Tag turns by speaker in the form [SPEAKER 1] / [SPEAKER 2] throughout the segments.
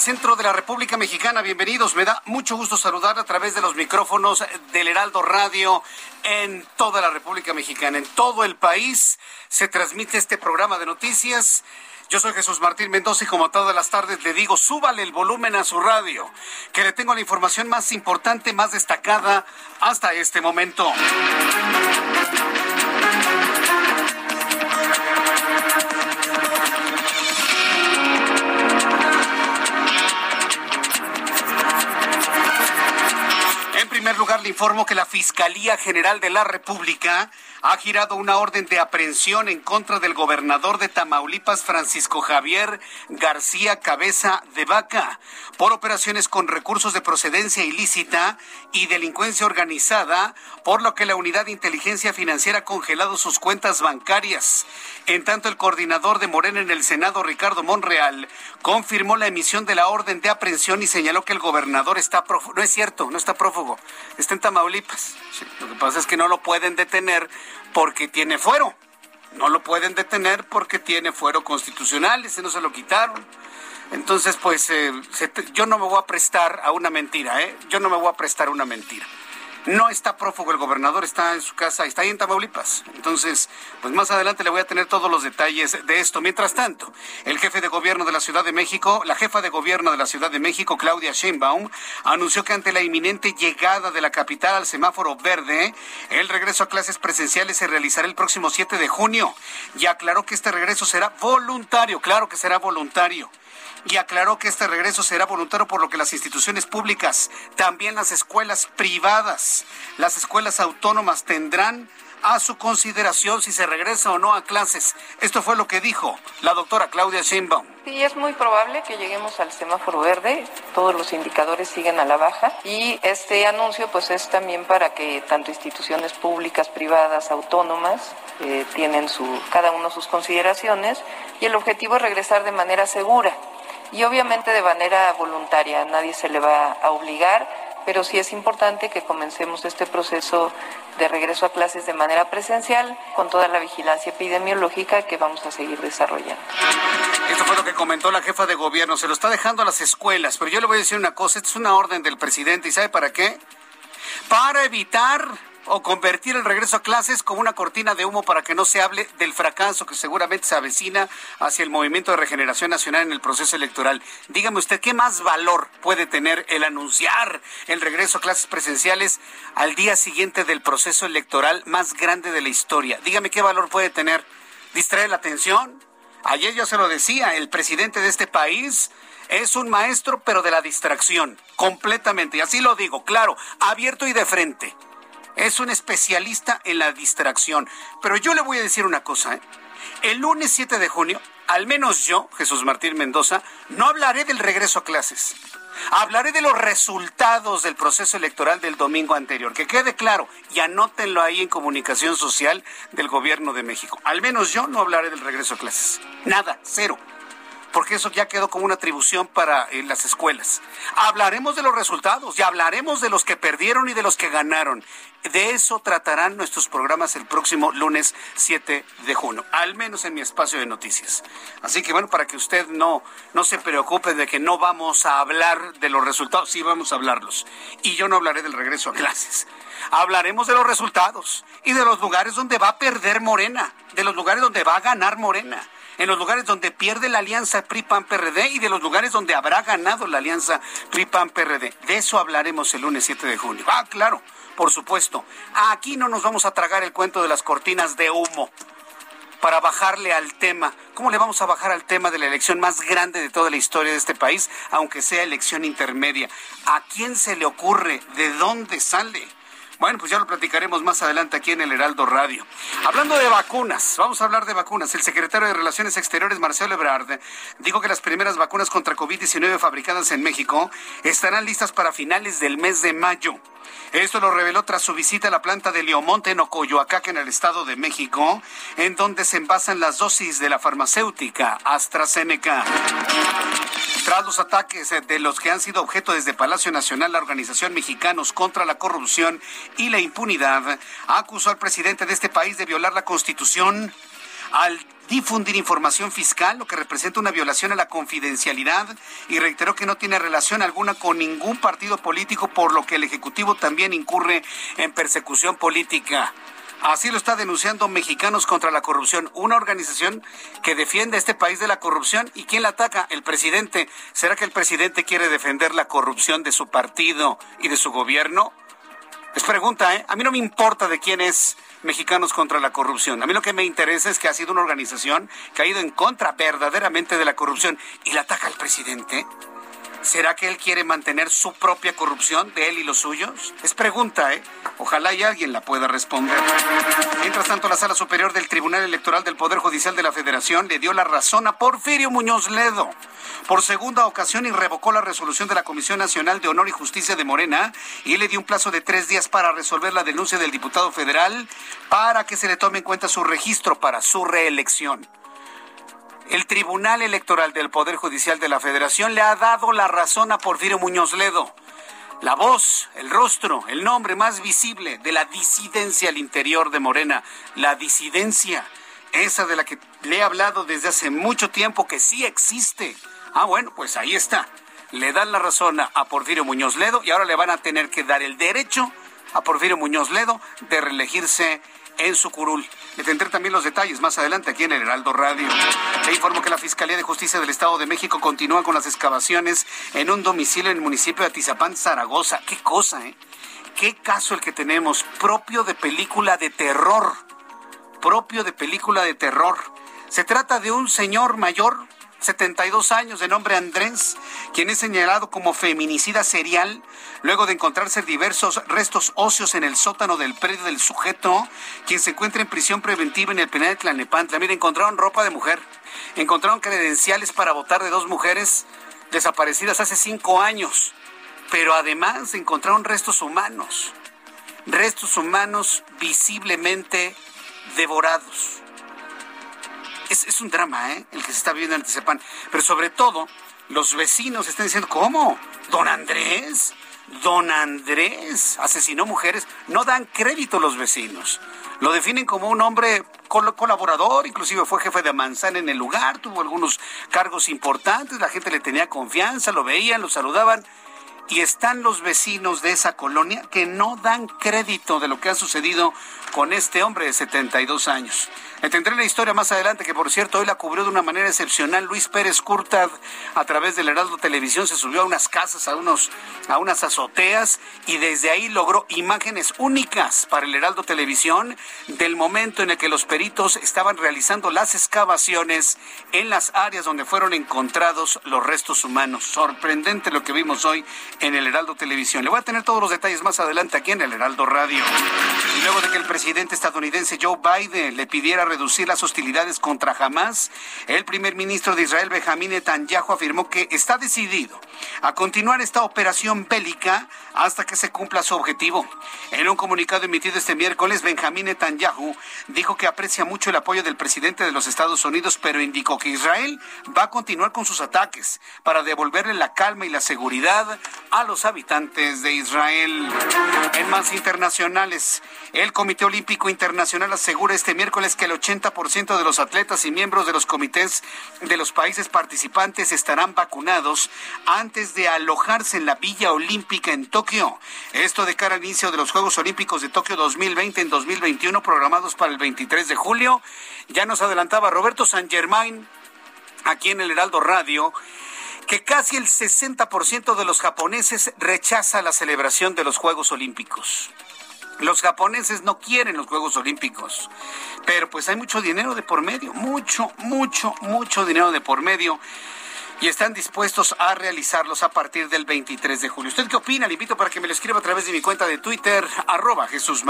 [SPEAKER 1] Centro de la República Mexicana. Bienvenidos. Me da mucho gusto saludar a través de los micrófonos del Heraldo Radio en toda la República Mexicana, en todo el país. Se transmite este programa de noticias. Yo soy Jesús Martín Mendoza y como todas las tardes le digo, súbale el volumen a su radio, que le tengo la información más importante, más destacada hasta este momento. Lugar, le informo que la Fiscalía General de la República ha girado una orden de aprehensión en contra del gobernador de Tamaulipas, Francisco Javier García Cabeza de Vaca, por operaciones con recursos de procedencia ilícita y delincuencia organizada, por lo que la Unidad de Inteligencia Financiera ha congelado sus cuentas bancarias. En tanto, el coordinador de Morena en el Senado, Ricardo Monreal, confirmó la emisión de la orden de aprehensión y señaló que el gobernador está prófugo. No es cierto, no está prófugo, está en Tamaulipas. Lo que pasa es que no lo pueden detener porque tiene fuero. No lo pueden detener porque tiene fuero constitucional, ese no se lo quitaron. Entonces, pues eh, yo no me voy a prestar a una mentira, ¿eh? Yo no me voy a prestar a una mentira. No está prófugo el gobernador, está en su casa, está ahí en Tamaulipas. Entonces, pues más adelante le voy a tener todos los detalles de esto. Mientras tanto, el jefe de gobierno de la Ciudad de México, la jefa de gobierno de la Ciudad de México, Claudia Sheinbaum, anunció que ante la inminente llegada de la capital al semáforo verde, el regreso a clases presenciales se realizará el próximo 7 de junio. Y aclaró que este regreso será voluntario, claro que será voluntario y aclaró que este regreso será voluntario por lo que las instituciones públicas, también las escuelas privadas, las escuelas autónomas tendrán a su consideración si se regresa o no a clases. Esto fue lo que dijo la doctora Claudia Sheinbaum.
[SPEAKER 2] Sí, es muy probable que lleguemos al semáforo verde, todos los indicadores siguen a la baja y este anuncio pues es también para que tanto instituciones públicas, privadas, autónomas eh, tienen su, cada uno sus consideraciones y el objetivo es regresar de manera segura y obviamente de manera voluntaria, nadie se le va a obligar, pero sí es importante que comencemos este proceso de regreso a clases de manera presencial con toda la vigilancia epidemiológica que vamos a seguir desarrollando.
[SPEAKER 1] Esto fue lo que comentó la jefa de gobierno. Se lo está dejando a las escuelas, pero yo le voy a decir una cosa, esta es una orden del presidente y ¿sabe para qué? Para evitar o convertir el regreso a clases como una cortina de humo para que no se hable del fracaso que seguramente se avecina hacia el movimiento de regeneración nacional en el proceso electoral. Dígame usted, ¿qué más valor puede tener el anunciar el regreso a clases presenciales al día siguiente del proceso electoral más grande de la historia? Dígame qué valor puede tener. ¿Distraer la atención? Ayer yo se lo decía, el presidente de este país es un maestro, pero de la distracción, completamente. Y así lo digo, claro, abierto y de frente. Es un especialista en la distracción. Pero yo le voy a decir una cosa, ¿eh? El lunes 7 de junio, al menos yo, Jesús Martín Mendoza, no hablaré del regreso a clases. Hablaré de los resultados del proceso electoral del domingo anterior. Que quede claro y anótenlo ahí en comunicación social del gobierno de México. Al menos yo no hablaré del regreso a clases. Nada, cero. Porque eso ya quedó como una atribución para eh, las escuelas. Hablaremos de los resultados y hablaremos de los que perdieron y de los que ganaron. De eso tratarán nuestros programas el próximo lunes 7 de junio, al menos en mi espacio de noticias. Así que bueno, para que usted no, no se preocupe de que no vamos a hablar de los resultados, sí vamos a hablarlos. Y yo no hablaré del regreso a clases. Hablaremos de los resultados y de los lugares donde va a perder Morena, de los lugares donde va a ganar Morena en los lugares donde pierde la alianza PRI-PAN-PRD y de los lugares donde habrá ganado la alianza PRI-PAN-PRD. De eso hablaremos el lunes 7 de junio. Ah, claro, por supuesto. Aquí no nos vamos a tragar el cuento de las cortinas de humo para bajarle al tema. ¿Cómo le vamos a bajar al tema de la elección más grande de toda la historia de este país, aunque sea elección intermedia? ¿A quién se le ocurre? ¿De dónde sale? Bueno, pues ya lo platicaremos más adelante aquí en el Heraldo Radio. Hablando de vacunas, vamos a hablar de vacunas. El secretario de Relaciones Exteriores, Marcelo Ebrard, dijo que las primeras vacunas contra COVID-19 fabricadas en México estarán listas para finales del mes de mayo. Esto lo reveló tras su visita a la planta de Leomonte en Ocoyoacac, en el Estado de México, en donde se envasan las dosis de la farmacéutica AstraZeneca. Tras los ataques de los que han sido objeto desde Palacio Nacional, la organización Mexicanos contra la Corrupción y la Impunidad acusó al presidente de este país de violar la Constitución al difundir información fiscal, lo que representa una violación a la confidencialidad, y reiteró que no tiene relación alguna con ningún partido político, por lo que el Ejecutivo también incurre en persecución política. Así lo está denunciando Mexicanos contra la Corrupción, una organización que defiende a este país de la corrupción. ¿Y quién la ataca? El presidente. ¿Será que el presidente quiere defender la corrupción de su partido y de su gobierno? Es pregunta, ¿eh? A mí no me importa de quién es Mexicanos contra la Corrupción. A mí lo que me interesa es que ha sido una organización que ha ido en contra verdaderamente de la corrupción y la ataca al presidente. ¿Será que él quiere mantener su propia corrupción de él y los suyos? Es pregunta, ¿eh? Ojalá y alguien la pueda responder. Mientras tanto, la Sala Superior del Tribunal Electoral del Poder Judicial de la Federación le dio la razón a Porfirio Muñoz Ledo por segunda ocasión y revocó la resolución de la Comisión Nacional de Honor y Justicia de Morena y le dio un plazo de tres días para resolver la denuncia del diputado federal para que se le tome en cuenta su registro para su reelección. El Tribunal Electoral del Poder Judicial de la Federación le ha dado la razón a Porfirio Muñoz Ledo. La voz, el rostro, el nombre más visible de la disidencia al interior de Morena, la disidencia, esa de la que le he hablado desde hace mucho tiempo que sí existe. Ah, bueno, pues ahí está. Le dan la razón a Porfirio Muñoz Ledo y ahora le van a tener que dar el derecho a Porfirio Muñoz Ledo de reelegirse en su curul. Le tendré también los detalles más adelante aquí en el Heraldo Radio. Le informo que la Fiscalía de Justicia del Estado de México continúa con las excavaciones en un domicilio en el municipio de Atizapán, Zaragoza. Qué cosa, ¿eh? Qué caso el que tenemos, propio de película de terror. Propio de película de terror. Se trata de un señor mayor 72 años, de nombre Andrés, quien es señalado como feminicida serial, luego de encontrarse diversos restos óseos en el sótano del predio del sujeto, quien se encuentra en prisión preventiva en el penal de Tlanepantla. Mira, encontraron ropa de mujer, encontraron credenciales para votar de dos mujeres desaparecidas hace cinco años, pero además encontraron restos humanos, restos humanos visiblemente devorados es, un drama, ¿eh? El que se está viviendo en Tezepan. Pero sobre todo, los vecinos están diciendo, ¿cómo? ¿Don Andrés? Don Andrés asesinó mujeres. No dan crédito los vecinos. Lo definen como un hombre colaborador, inclusive fue jefe de manzana en el lugar, tuvo algunos cargos importantes, la gente le tenía confianza, lo veían, lo saludaban. Y están los vecinos de esa colonia que no dan crédito de lo que ha sucedido con este hombre de 72 años. Tendré la historia más adelante, que por cierto hoy la cubrió de una manera excepcional Luis Pérez Curtad a través del Heraldo Televisión, se subió a unas casas, a, unos, a unas azoteas y desde ahí logró imágenes únicas para el Heraldo Televisión del momento en el que los peritos estaban realizando las excavaciones en las áreas donde fueron encontrados los restos humanos. Sorprendente lo que vimos hoy en el Heraldo Televisión. Le voy a tener todos los detalles más adelante aquí en el Heraldo Radio. Y luego de que el presidente estadounidense Joe Biden le pidiera reducir las hostilidades contra Hamas, el primer ministro de Israel, Benjamín Netanyahu, afirmó que está decidido a continuar esta operación bélica hasta que se cumpla su objetivo. En un comunicado emitido este miércoles, Benjamín Netanyahu dijo que aprecia mucho el apoyo del presidente de los Estados Unidos, pero indicó que Israel va a continuar con sus ataques para devolverle la calma y la seguridad a los habitantes de Israel. En más internacionales, el Comité Olímpico Internacional asegura este miércoles que el 80% de los atletas y miembros de los comités de los países participantes estarán vacunados antes de alojarse en la Villa Olímpica en Tokio. Esto de cara al inicio de los Juegos Olímpicos de Tokio 2020 en 2021 programados para el 23 de julio. Ya nos adelantaba Roberto San Germain aquí en el Heraldo Radio que casi el 60% de los japoneses rechaza la celebración de los Juegos Olímpicos. Los japoneses no quieren los Juegos Olímpicos, pero pues hay mucho dinero de por medio, mucho, mucho, mucho dinero de por medio y están dispuestos a realizarlos a partir del 23 de julio. ¿Usted qué opina? Le invito para que me lo escriba a través de mi cuenta de Twitter, arroba Jesús.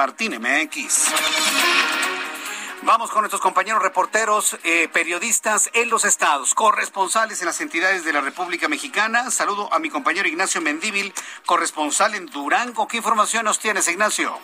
[SPEAKER 1] Vamos con nuestros compañeros reporteros, eh, periodistas en los estados, corresponsales en las entidades de la República Mexicana. Saludo a mi compañero Ignacio Mendíbil, corresponsal en Durango. ¿Qué información nos tienes, Ignacio?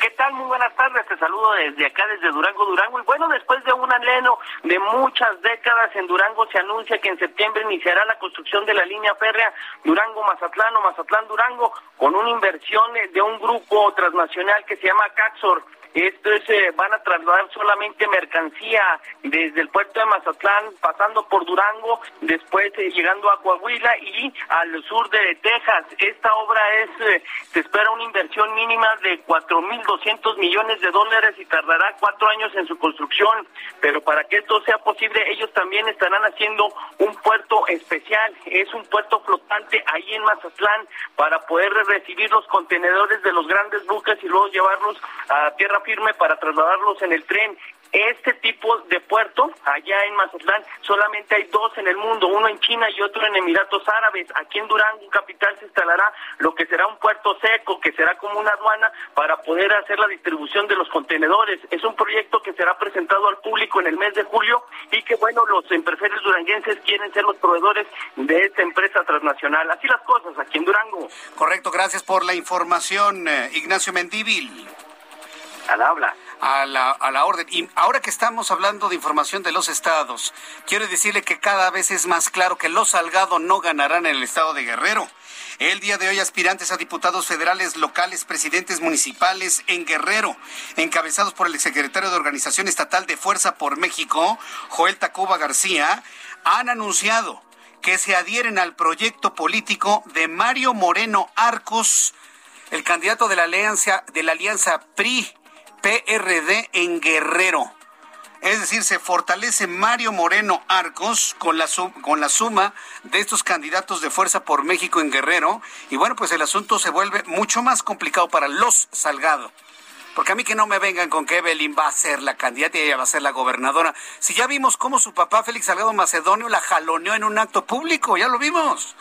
[SPEAKER 3] ¿Qué tal? Muy buenas tardes. Te saludo desde acá, desde Durango, Durango. Y bueno, después de un anhelo de muchas décadas en Durango, se anuncia que en septiembre iniciará la construcción de la línea férrea Durango-Mazatlán o Mazatlán-Durango con una inversión de un grupo transnacional que se llama Caxor. Esto es, eh, van a trasladar solamente mercancía desde el puerto de Mazatlán, pasando por Durango, después eh, llegando a Coahuila y al sur de Texas. Esta obra es, eh, se espera una inversión mínima de 4.200 millones de dólares y tardará cuatro años en su construcción. Pero para que esto sea posible, ellos también estarán haciendo un puerto especial. Es un puerto flotante ahí en Mazatlán para poder recibir los contenedores de los grandes buques y luego llevarlos a tierra firme para trasladarlos en el tren. Este tipo de puerto, allá en Mazatlán, solamente hay dos en el mundo, uno en China y otro en Emiratos Árabes. Aquí en Durango, capital, se instalará lo que será un puerto seco, que será como una aduana para poder hacer la distribución de los contenedores. Es un proyecto que será presentado al público en el mes de julio y que, bueno, los empresarios duranguenses quieren ser los proveedores de esta empresa transnacional. Así las cosas aquí en Durango.
[SPEAKER 1] Correcto, gracias por la información, eh, Ignacio Mendíbil.
[SPEAKER 3] Al habla.
[SPEAKER 1] A la, a la orden. Y ahora que estamos hablando de información de los estados, quiero decirle que cada vez es más claro que los Salgado no ganarán en el estado de Guerrero. El día de hoy, aspirantes a diputados federales, locales, presidentes municipales en Guerrero, encabezados por el secretario de Organización Estatal de Fuerza por México, Joel Tacuba García, han anunciado que se adhieren al proyecto político de Mario Moreno Arcos, el candidato de la alianza, de la alianza PRI PRD en Guerrero. Es decir, se fortalece Mario Moreno Arcos con la, con la suma de estos candidatos de Fuerza por México en Guerrero. Y bueno, pues el asunto se vuelve mucho más complicado para los Salgado. Porque a mí que no me vengan con que Evelyn va a ser la candidata y ella va a ser la gobernadora. Si ya vimos cómo su papá Félix Salgado Macedonio la jaloneó en un acto público, ya lo vimos.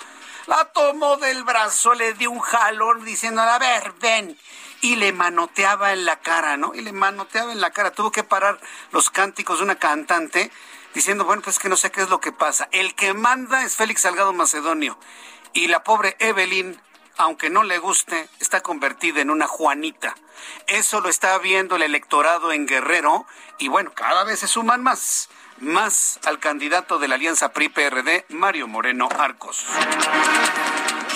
[SPEAKER 1] La tomó del brazo, le dio un jalón diciendo, a ver, ven y le manoteaba en la cara, ¿no? Y le manoteaba en la cara. Tuvo que parar los cánticos de una cantante diciendo, bueno, pues que no sé qué es lo que pasa. El que manda es Félix Salgado Macedonio. Y la pobre Evelyn, aunque no le guste, está convertida en una Juanita. Eso lo está viendo el electorado en Guerrero y bueno, cada vez se suman más, más al candidato de la Alianza PRI-PRD, Mario Moreno Arcos.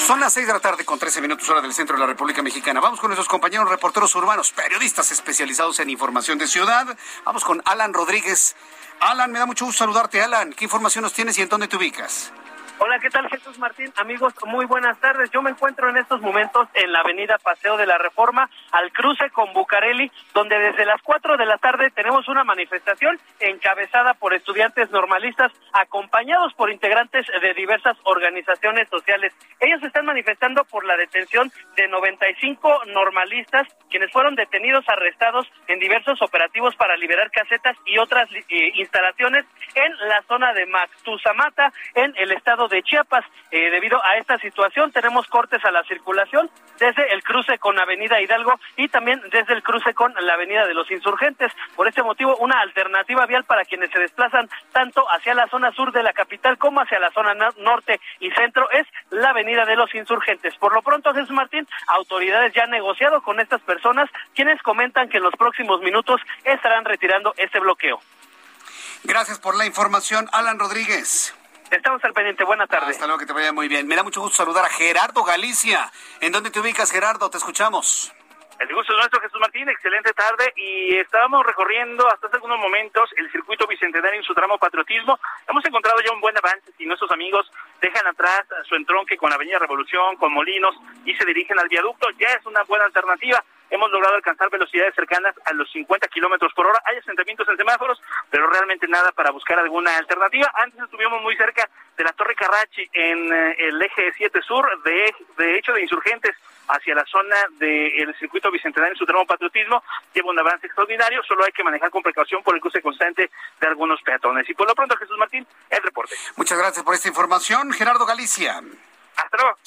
[SPEAKER 1] Son las seis de la tarde con 13 minutos hora del centro de la República Mexicana. Vamos con nuestros compañeros reporteros urbanos, periodistas especializados en información de ciudad. Vamos con Alan Rodríguez. Alan, me da mucho gusto saludarte, Alan. ¿Qué información nos tienes y en dónde te ubicas?
[SPEAKER 4] Hola, ¿qué tal Jesús Martín? Amigos, muy buenas tardes. Yo me encuentro en estos momentos en la avenida Paseo de la Reforma, al cruce con Bucareli, donde desde las 4 de la tarde tenemos una manifestación encabezada por estudiantes normalistas, acompañados por integrantes de diversas organizaciones sociales. Ellos están manifestando por la detención de 95 normalistas, quienes fueron detenidos, arrestados en diversos operativos para liberar casetas y otras eh, instalaciones en la zona de Mactuzamata, en el estado de Chiapas. Eh, debido a esta situación tenemos cortes a la circulación desde el cruce con Avenida Hidalgo y también desde el cruce con la Avenida de los Insurgentes. Por este motivo, una alternativa vial para quienes se desplazan tanto hacia la zona sur de la capital como hacia la zona norte y centro es la Avenida de los Insurgentes. Por lo pronto, Jesús Martín, autoridades ya han negociado con estas personas quienes comentan que en los próximos minutos estarán retirando este bloqueo.
[SPEAKER 1] Gracias por la información, Alan Rodríguez.
[SPEAKER 4] Estamos al pendiente. Buenas tardes.
[SPEAKER 1] Hasta luego, que te vaya muy bien. Me da mucho gusto saludar a Gerardo Galicia. ¿En dónde te ubicas, Gerardo? Te escuchamos.
[SPEAKER 5] El gusto es nuestro, Jesús Martín. Excelente tarde. Y estábamos recorriendo hasta hace algunos momentos el circuito bicentenario en su tramo patriotismo. Hemos encontrado ya un buen avance y nuestros amigos dejan atrás su entronque con Avenida Revolución, con Molinos y se dirigen al viaducto. Ya es una buena alternativa hemos logrado alcanzar velocidades cercanas a los 50 kilómetros por hora. Hay asentamientos en semáforos, pero realmente nada para buscar alguna alternativa. Antes estuvimos muy cerca de la Torre Carrachi en eh, el eje 7 sur, de, de hecho de insurgentes hacia la zona del circuito bicentenario en su tramo patriotismo, lleva un avance extraordinario, solo hay que manejar con precaución por el cruce constante de algunos peatones. Y por lo pronto, Jesús Martín, el reporte.
[SPEAKER 1] Muchas gracias por esta información, Gerardo Galicia.
[SPEAKER 5] Hasta luego.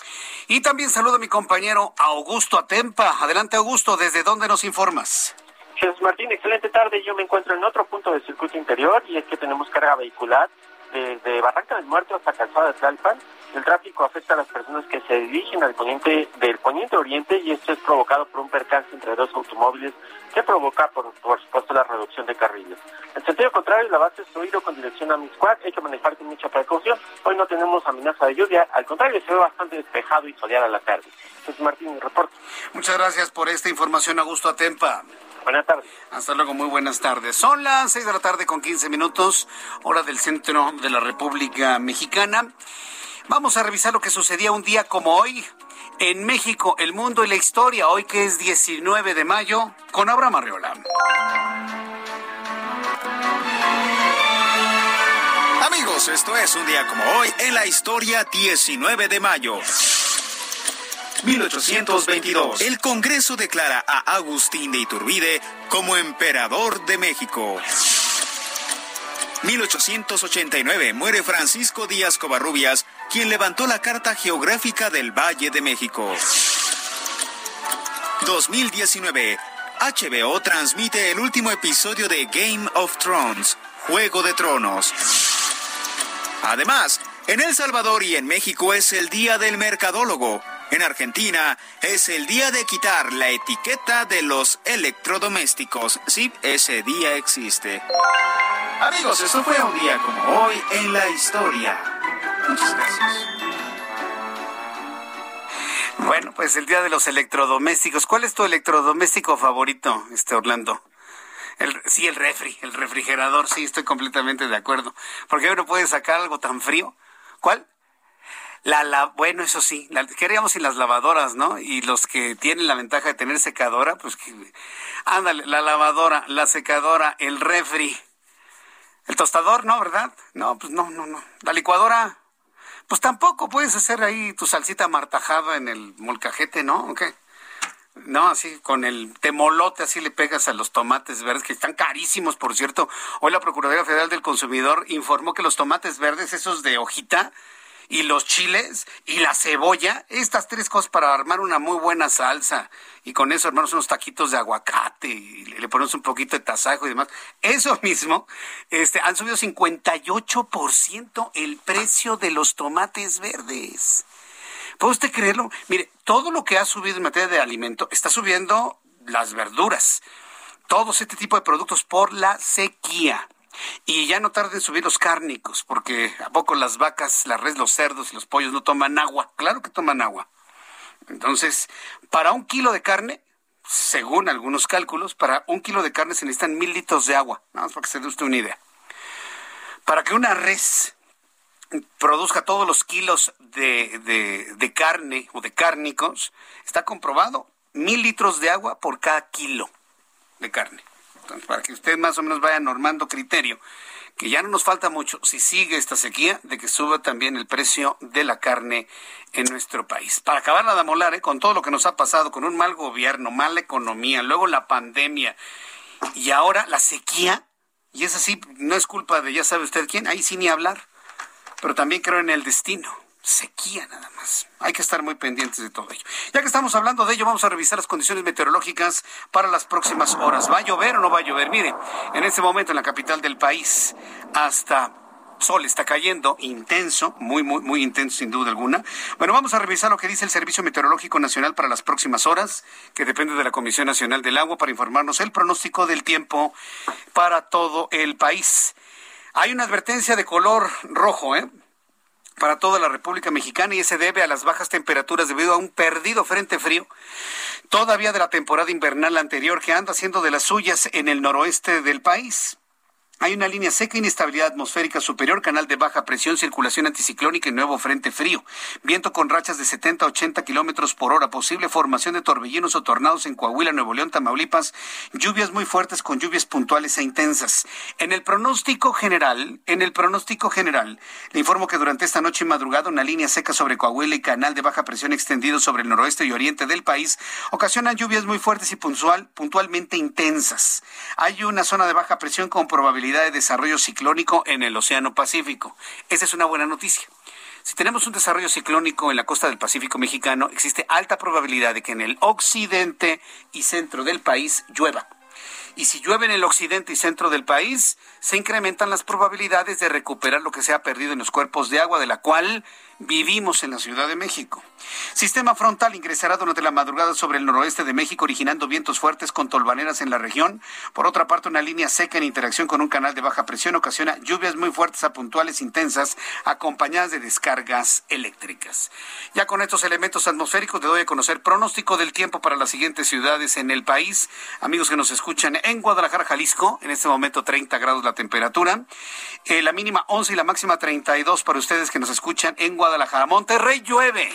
[SPEAKER 1] Y también saludo a mi compañero Augusto Atempa. Adelante, Augusto, ¿desde dónde nos informas?
[SPEAKER 6] Jesús Martín, excelente tarde. Yo me encuentro en otro punto del circuito interior y es que tenemos carga vehicular desde Barranca del Muerto hasta Calzada de Tlalpan. El tráfico afecta a las personas que se dirigen al poniente del poniente oriente y esto es provocado por un percance entre dos automóviles que provoca, por, supuesto, la reducción de carriles. En sentido contrario, la base es oído con dirección a Miscuac, hay que manejar con mucha precaución. Hoy no tenemos amenaza de lluvia, al contrario, se ve bastante despejado y soleado a la tarde. Jesús Martín, reporte.
[SPEAKER 1] Muchas gracias por esta información, Augusto Atempa.
[SPEAKER 6] Buenas tardes.
[SPEAKER 1] Hasta luego, muy buenas tardes. Son las seis de la tarde con 15 minutos, hora del centro de la República Mexicana. Vamos a revisar lo que sucedía un día como hoy en México, el mundo y la historia, hoy que es 19 de mayo, con Abraham Arreola.
[SPEAKER 7] Esto es un día como hoy en la historia 19 de mayo. 1822. El Congreso declara a Agustín de Iturbide como emperador de México. 1889 muere Francisco Díaz Covarrubias, quien levantó la Carta Geográfica del Valle de México. 2019 HBO transmite el último episodio de Game of Thrones, Juego de Tronos. Además, en El Salvador y en México es el Día del Mercadólogo. En Argentina es el día de quitar la etiqueta de los electrodomésticos. Sí, ese día existe. Amigos, eso fue un día como hoy en la historia. Muchas gracias.
[SPEAKER 1] Bueno, pues el día de los electrodomésticos. ¿Cuál es tu electrodoméstico favorito, este Orlando? El, sí, el refri, el refrigerador, sí, estoy completamente de acuerdo. Porque uno puede sacar algo tan frío. ¿Cuál? La, bueno, eso sí, la, queríamos sin las lavadoras, ¿no? Y los que tienen la ventaja de tener secadora, pues que, ándale, la lavadora, la secadora, el refri, el tostador, ¿no? ¿Verdad? No, pues no, no, no. La licuadora, pues tampoco puedes hacer ahí tu salsita martajada en el molcajete, ¿no? ¿O qué? No, así con el temolote así le pegas a los tomates verdes que están carísimos, por cierto. Hoy la Procuraduría Federal del Consumidor informó que los tomates verdes, esos de hojita, y los chiles y la cebolla, estas tres cosas para armar una muy buena salsa. Y con eso armamos unos taquitos de aguacate y le ponemos un poquito de tasajo y demás. Eso mismo, este, han subido 58% el precio de los tomates verdes. ¿Puede usted creerlo? Mire, todo lo que ha subido en materia de alimento está subiendo las verduras. Todos este tipo de productos por la sequía. Y ya no tarden en subir los cárnicos, porque a poco las vacas, las res, los cerdos y los pollos no toman agua. Claro que toman agua. Entonces, para un kilo de carne, según algunos cálculos, para un kilo de carne se necesitan mil litros de agua. Nada más para que se dé usted una idea. Para que una res produzca todos los kilos de, de, de carne o de cárnicos, está comprobado mil litros de agua por cada kilo de carne para que usted más o menos vaya normando criterio, que ya no nos falta mucho, si sigue esta sequía, de que suba también el precio de la carne en nuestro país. Para acabar de amolar, ¿eh? con todo lo que nos ha pasado, con un mal gobierno, mala economía, luego la pandemia y ahora la sequía, y es así, no es culpa de ya sabe usted quién, ahí sí ni hablar. Pero también creo en el destino. Sequía nada más. Hay que estar muy pendientes de todo ello. Ya que estamos hablando de ello, vamos a revisar las condiciones meteorológicas para las próximas horas. ¿Va a llover o no va a llover? Mire, en este momento en la capital del país, hasta sol está cayendo intenso, muy, muy, muy intenso sin duda alguna. Bueno, vamos a revisar lo que dice el Servicio Meteorológico Nacional para las próximas horas, que depende de la Comisión Nacional del Agua, para informarnos el pronóstico del tiempo para todo el país. Hay una advertencia de color rojo, ¿eh? para toda la República Mexicana y se debe a las bajas temperaturas debido a un perdido frente frío todavía de la temporada invernal anterior que anda haciendo de las suyas en el noroeste del país. Hay una línea seca, inestabilidad atmosférica superior, canal de baja presión, circulación anticiclónica y nuevo frente frío. Viento con rachas de 70 a 80 kilómetros por hora. Posible formación de torbellinos o tornados en Coahuila, Nuevo León, Tamaulipas. Lluvias muy fuertes con lluvias puntuales e intensas. En el pronóstico general, en el pronóstico general, le informo que durante esta noche y madrugada una línea seca sobre Coahuila y canal de baja presión extendido sobre el noroeste y oriente del país ocasionan lluvias muy fuertes y puntual, puntualmente intensas. Hay una zona de baja presión con probabilidad de desarrollo ciclónico en el Océano Pacífico. Esa es una buena noticia. Si tenemos un desarrollo ciclónico en la costa del Pacífico mexicano, existe alta probabilidad de que en el occidente y centro del país llueva. Y si llueve en el occidente y centro del país, se incrementan las probabilidades de recuperar lo que se ha perdido en los cuerpos de agua, de la cual vivimos en la Ciudad de México. Sistema frontal ingresará durante la madrugada sobre el noroeste de México, originando vientos fuertes con tolvaneras en la región. Por otra parte, una línea seca en interacción con un canal de baja presión ocasiona lluvias muy fuertes a puntuales intensas, acompañadas de descargas eléctricas. Ya con estos elementos atmosféricos, le doy a conocer pronóstico del tiempo para las siguientes ciudades en el país. Amigos que nos escuchan en Guadalajara, Jalisco, en este momento 30 grados la temperatura. Eh, la mínima 11 y la máxima 32 para ustedes que nos escuchan en Guadalajara. Guadalajara. Monterrey llueve.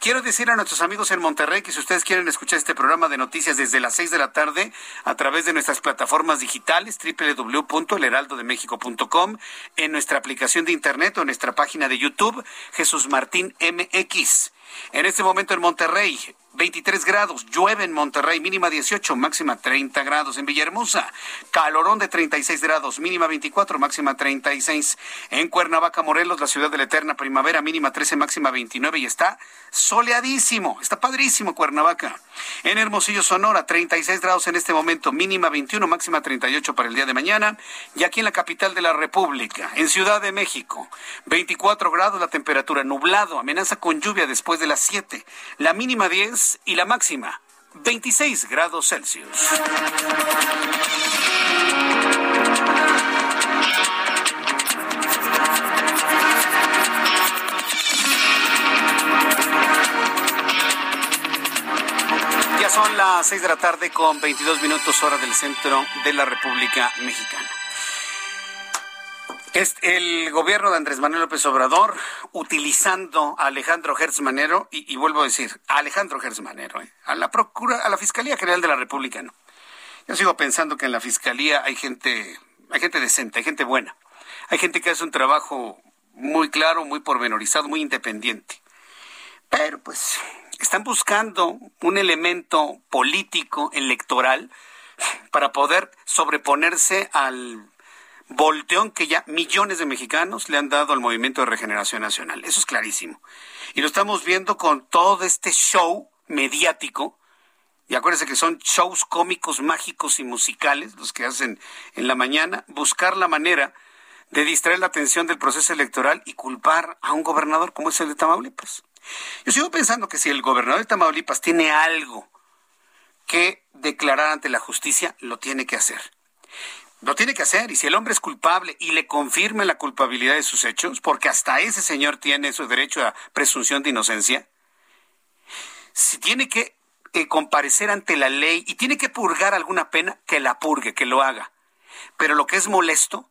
[SPEAKER 1] Quiero decir a nuestros amigos en Monterrey que si ustedes quieren escuchar este programa de noticias desde las 6 de la tarde a través de nuestras plataformas digitales www.elheraldodemexico.com, en nuestra aplicación de internet o en nuestra página de YouTube, Jesús Martín MX. En este momento en Monterrey, 23 grados, llueve en Monterrey, mínima 18, máxima 30 grados. En Villahermosa, calorón de 36 grados, mínima 24, máxima 36. En Cuernavaca, Morelos, la ciudad de la eterna primavera, mínima 13, máxima 29 y está soleadísimo, está padrísimo Cuernavaca. En Hermosillo, Sonora, 36 grados en este momento, mínima 21, máxima 38 para el día de mañana. Y aquí en la capital de la República, en Ciudad de México, 24 grados la temperatura, nublado, amenaza con lluvia después de las 7, la mínima 10 y la máxima 26 grados Celsius. Son las 6 de la tarde con 22 minutos hora del centro de la República Mexicana. Es el gobierno de Andrés Manuel López Obrador utilizando a Alejandro Gertz Manero, y, vuelvo a decir, a Alejandro Gertz Manero, ¿eh? a la Procura, a la Fiscalía General de la República, no. Yo sigo pensando que en la Fiscalía hay gente, hay gente decente, hay gente buena. Hay gente que hace un trabajo muy claro, muy pormenorizado, muy independiente. Pero pues están buscando un elemento político, electoral, para poder sobreponerse al volteón que ya millones de mexicanos le han dado al movimiento de regeneración nacional. Eso es clarísimo. Y lo estamos viendo con todo este show mediático. Y acuérdense que son shows cómicos, mágicos y musicales, los que hacen en la mañana, buscar la manera de distraer la atención del proceso electoral y culpar a un gobernador como es el de Tamaulipas. Yo sigo pensando que si el gobernador de Tamaulipas tiene algo que declarar ante la justicia, lo tiene que hacer. Lo tiene que hacer. Y si el hombre es culpable y le confirme la culpabilidad de sus hechos, porque hasta ese señor tiene su derecho a presunción de inocencia, si tiene que eh, comparecer ante la ley y tiene que purgar alguna pena, que la purgue, que lo haga. Pero lo que es molesto,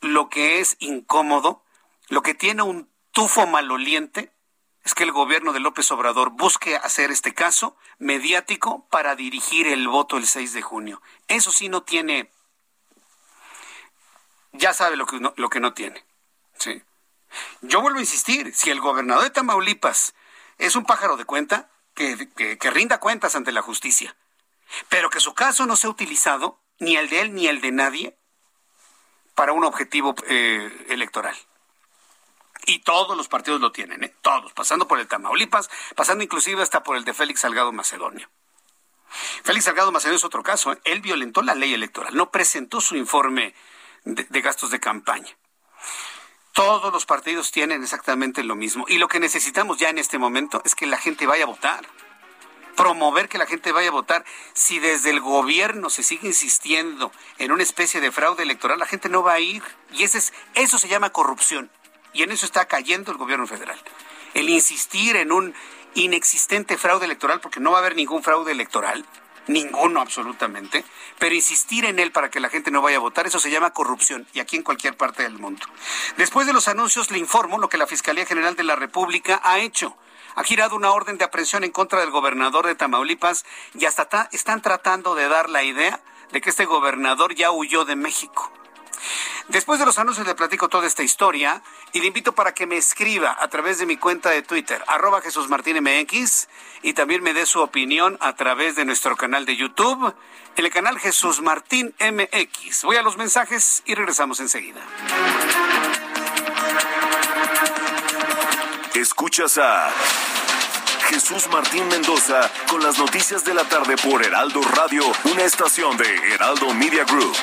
[SPEAKER 1] lo que es incómodo, lo que tiene un tufo maloliente, es que el gobierno de López Obrador busque hacer este caso mediático para dirigir el voto el 6 de junio. Eso sí no tiene ya sabe lo que no, lo que no tiene. ¿sí? Yo vuelvo a insistir, si el gobernador de Tamaulipas es un pájaro de cuenta, que, que, rinda cuentas ante la justicia, pero que su caso no sea utilizado, ni el de él ni el de nadie, para un objetivo eh, electoral. Y todos los partidos lo tienen, ¿eh? todos, pasando por el Tamaulipas, pasando inclusive hasta por el de Félix Salgado Macedonio. Félix Salgado Macedonio es otro caso. ¿eh? Él violentó la ley electoral, no presentó su informe de, gastos de campaña. Todos los partidos tienen exactamente lo mismo. Y lo que necesitamos ya en este momento es que la gente vaya a votar. Promover que la gente vaya a votar. Si desde el gobierno se sigue insistiendo en una especie de fraude electoral, la gente no va a ir. Y ese es, eso se llama corrupción. Y en eso está cayendo el gobierno federal. El insistir en un inexistente fraude electoral, porque no va a haber ningún fraude electoral, ninguno absolutamente, pero insistir en él para que la gente no vaya a votar, eso se llama corrupción, y aquí en cualquier parte del mundo. Después de los anuncios le informo lo que la Fiscalía General de la República ha hecho. Ha girado una orden de aprehensión en contra del gobernador de Tamaulipas y hasta están tratando de dar la idea de que este gobernador ya huyó de México. Después de los anuncios le platico toda esta historia y le invito para que me escriba a través de mi cuenta de Twitter, arroba Jesús Martín MX, y también me dé su opinión a través de nuestro canal de YouTube, el canal Jesús Martín MX. Voy a los mensajes y regresamos enseguida.
[SPEAKER 8] Escuchas a Jesús Martín Mendoza con las noticias de la tarde por Heraldo Radio, una estación de Heraldo Media Group.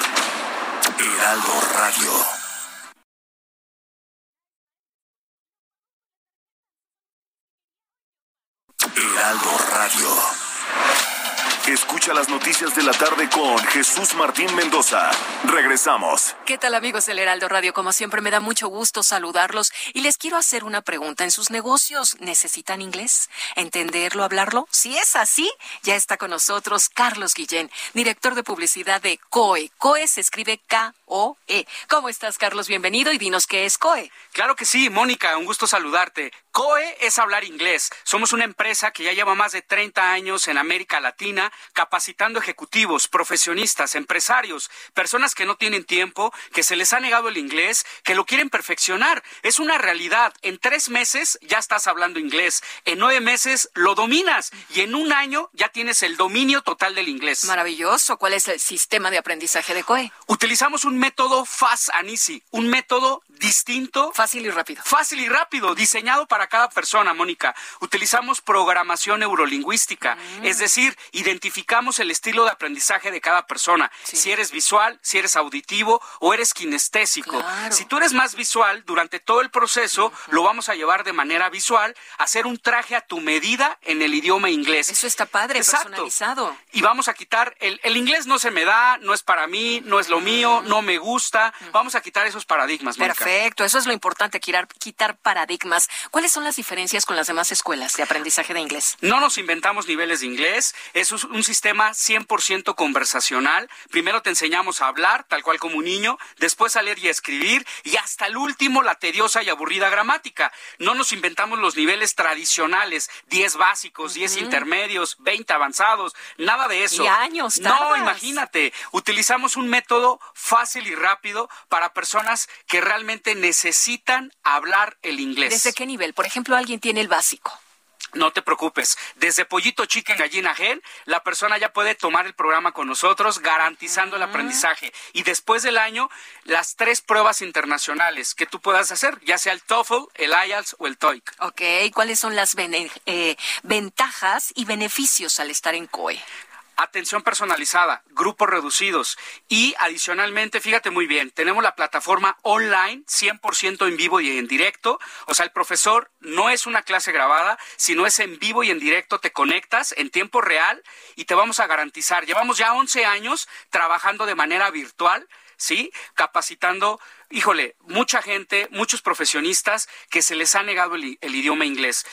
[SPEAKER 8] Heraldo Radio. Heraldo Radio. Escucha las noticias de la tarde con Jesús Martín Mendoza. Regresamos.
[SPEAKER 9] ¿Qué tal amigos del Heraldo Radio? Como siempre me da mucho gusto saludarlos y les quiero hacer una pregunta. ¿En sus negocios necesitan inglés? ¿Entenderlo, hablarlo? Si es así, ya está con nosotros Carlos Guillén, director de publicidad de COE. COE se escribe K-O-E. ¿Cómo estás, Carlos? Bienvenido y dinos qué es COE.
[SPEAKER 10] Claro que sí, Mónica, un gusto saludarte. COE es hablar inglés. Somos una empresa que ya lleva más de 30 años en América Latina capacitando ejecutivos, profesionistas, empresarios, personas que no tienen tiempo, que se les ha negado el inglés, que lo quieren perfeccionar. Es una realidad. En tres meses ya estás hablando inglés. En nueve meses lo dominas. Y en un año ya tienes el dominio total del inglés.
[SPEAKER 9] Maravilloso. ¿Cuál es el sistema de aprendizaje de COE?
[SPEAKER 10] Utilizamos un método fast and easy, un método distinto.
[SPEAKER 9] Fácil y rápido.
[SPEAKER 10] Fácil y rápido, diseñado para cada persona, Mónica. Utilizamos programación neurolingüística, mm. es decir, identificamos el estilo de aprendizaje de cada persona. Si eres visual, si eres auditivo o eres kinestésico. Si tú eres más visual, durante todo el proceso lo vamos a llevar de manera visual, hacer un traje a tu medida en el idioma inglés.
[SPEAKER 9] Eso está padre, personalizado.
[SPEAKER 10] Y vamos a quitar, el, el, inglés no se me da, no es para mí, no es lo mío, no me gusta. Vamos a quitar esos paradigmas, Mónica.
[SPEAKER 9] Perfecto, eso es lo importante, quitar, quitar paradigmas. ¿Cuáles son las diferencias con las demás escuelas de aprendizaje de inglés?
[SPEAKER 10] No nos inventamos niveles de inglés, es un sistema 100% conversacional. Primero te enseñamos a hablar, tal cual como un niño, después a leer y a escribir, y hasta el último la tediosa y aburrida gramática. No nos inventamos los niveles tradicionales, 10 básicos, 10 intermedios, 20 avanzados, nada de eso.
[SPEAKER 9] Y años,
[SPEAKER 10] No, imagínate, utilizamos un método fácil y rápido para personas que realmente necesitan hablar el inglés.
[SPEAKER 9] ¿Desde qué nivel? Por ejemplo, alguien tiene el básico.
[SPEAKER 10] No te preocupes. Desde pollito chicken gallina gen, la persona ya puede tomar el programa con nosotros, garantizando el aprendizaje. Y después del año, las tres pruebas internacionales que tú puedas hacer, ya sea el TOEFL, el IELTS o el TOEIC.
[SPEAKER 9] Ok, ¿cuáles son las eh, ventajas y beneficios al estar en COE?
[SPEAKER 10] Atención personalizada, grupos reducidos. Y adicionalmente, fíjate muy bien, tenemos la plataforma online 100% en vivo y en directo, o sea, el profesor no es una clase grabada, sino es en vivo y en directo, te conectas en tiempo real y te vamos a garantizar, llevamos ya 11 años trabajando de manera virtual, ¿sí? Capacitando híjole, mucha gente, muchos profesionistas que se les ha negado el, idioma inglés.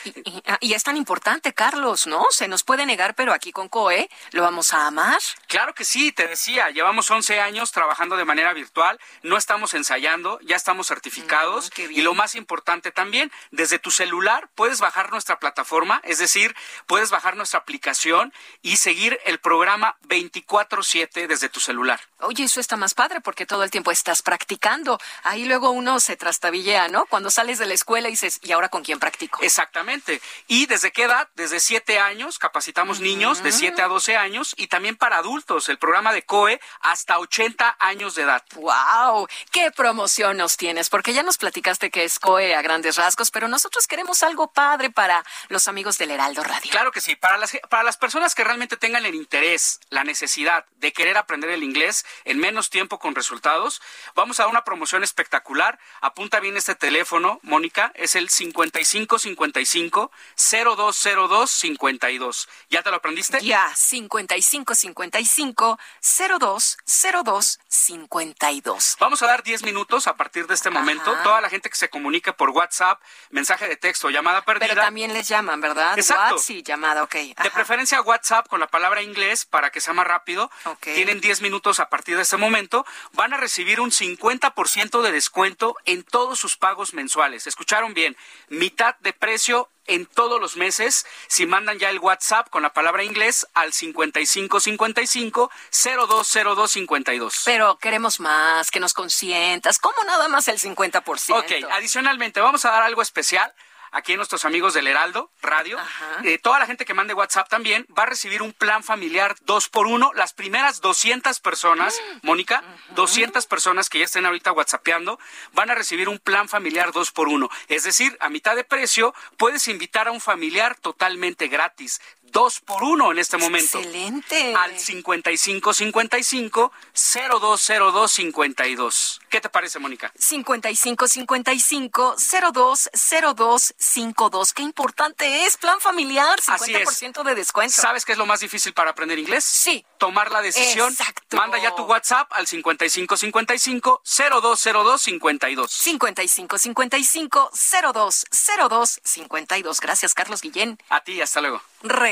[SPEAKER 9] Ah, y, es tan importante, Carlos, ¿no? Se nos puede negar, pero aquí con COE lo vamos a amar.
[SPEAKER 10] Claro que sí, te decía, llevamos 11 años trabajando de manera virtual, no estamos ensayando, ya estamos certificados. Mm, y lo más importante también, desde tu celular puedes bajar nuestra plataforma, es decir, puedes bajar nuestra aplicación y seguir el programa 24/7 desde tu celular.
[SPEAKER 9] Oye, eso está más padre porque todo el tiempo estás practicando. Ahí luego uno se trastabillea, ¿no? Cuando sales de la escuela y dices, ¿y ahora con quién practico?
[SPEAKER 10] Exactamente. ¿Y desde qué edad? Desde siete años, capacitamos niños de 7 a 12 años y también para adultos, el programa de COE hasta 80 años de edad.
[SPEAKER 9] ¡Wow! ¿Qué promoción nos tienes? Porque ya nos platicaste que es COE a grandes rasgos, pero nosotros queremos algo padre para los amigos del Heraldo Radio.
[SPEAKER 10] Claro que sí. Para las, para las personas que realmente tengan el interés, la necesidad de querer aprender el inglés en menos tiempo con resultados, vamos a dar una promoción espectacular. Apunta bien este teléfono, Mónica, es el 5555 0202 52. ¿Ya te lo aprendiste?
[SPEAKER 9] Ya, 5555 0202 52.
[SPEAKER 10] Vamos a dar 10 minutos a partir de este momento. Toda la gente que se comunique por WhatsApp, mensaje de texto, llamada perdida.
[SPEAKER 9] Pero también les llaman, ¿verdad?
[SPEAKER 10] Exacto.
[SPEAKER 9] WhatsApp y llamada, ok.
[SPEAKER 10] De preferencia WhatsApp con la palabra inglés para que sea más rápido. Tienen 10 minutos a partir de este momento. Van a recibir un 50% de descuento en todos sus pagos mensuales. ¿Escucharon bien? Mitad de precio en todos los meses si mandan ya el WhatsApp con la palabra inglés al 5555 020252.
[SPEAKER 9] Pero queremos más, que nos consientas. ¿Cómo nada más el 50%?
[SPEAKER 10] Ok, adicionalmente vamos a dar algo especial aquí nuestros amigos del Heraldo Radio. Eh, toda la gente que mande WhatsApp también va a recibir un plan familiar dos por uno. Las primeras 200 personas, mm. Mónica, 200 personas que ya estén ahorita WhatsAppeando, van a recibir un plan familiar dos por uno. Es decir, a mitad de precio puedes invitar a un familiar totalmente gratis dos por uno en este momento.
[SPEAKER 9] Excelente.
[SPEAKER 10] Al 5555 020252. ¿Qué te parece, Mónica?
[SPEAKER 9] 5555 020252. Qué importante es plan familiar, 50% de descuento.
[SPEAKER 10] ¿Sabes qué es lo más difícil para aprender inglés?
[SPEAKER 9] Sí.
[SPEAKER 10] Tomar la decisión.
[SPEAKER 9] Exacto.
[SPEAKER 10] Manda ya tu WhatsApp al 5555 020252.
[SPEAKER 9] 5555 020252. Gracias, Carlos Guillén.
[SPEAKER 10] A ti, hasta luego.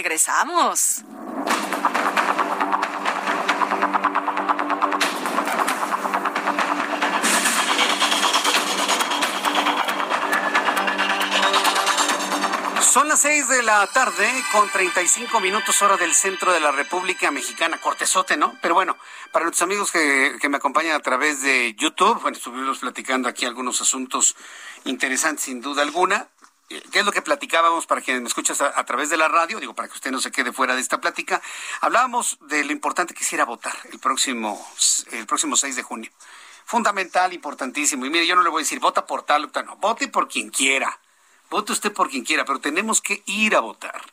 [SPEAKER 9] Regresamos.
[SPEAKER 1] Son las seis de la tarde con 35 minutos hora del centro de la República Mexicana. Cortesote, ¿no? Pero bueno, para nuestros amigos que, que me acompañan a través de YouTube, bueno, estuvimos platicando aquí algunos asuntos interesantes sin duda alguna. ¿Qué es lo que platicábamos para quienes me escuchas a, través de la radio? Digo, para que usted no se quede fuera de esta plática. Hablábamos de lo importante que es ir a votar el próximo, el próximo 6 de junio. Fundamental, importantísimo. Y mire, yo no le voy a decir vota por tal o no. Vote por quien quiera. Vote usted por quien quiera, pero tenemos que ir a votar.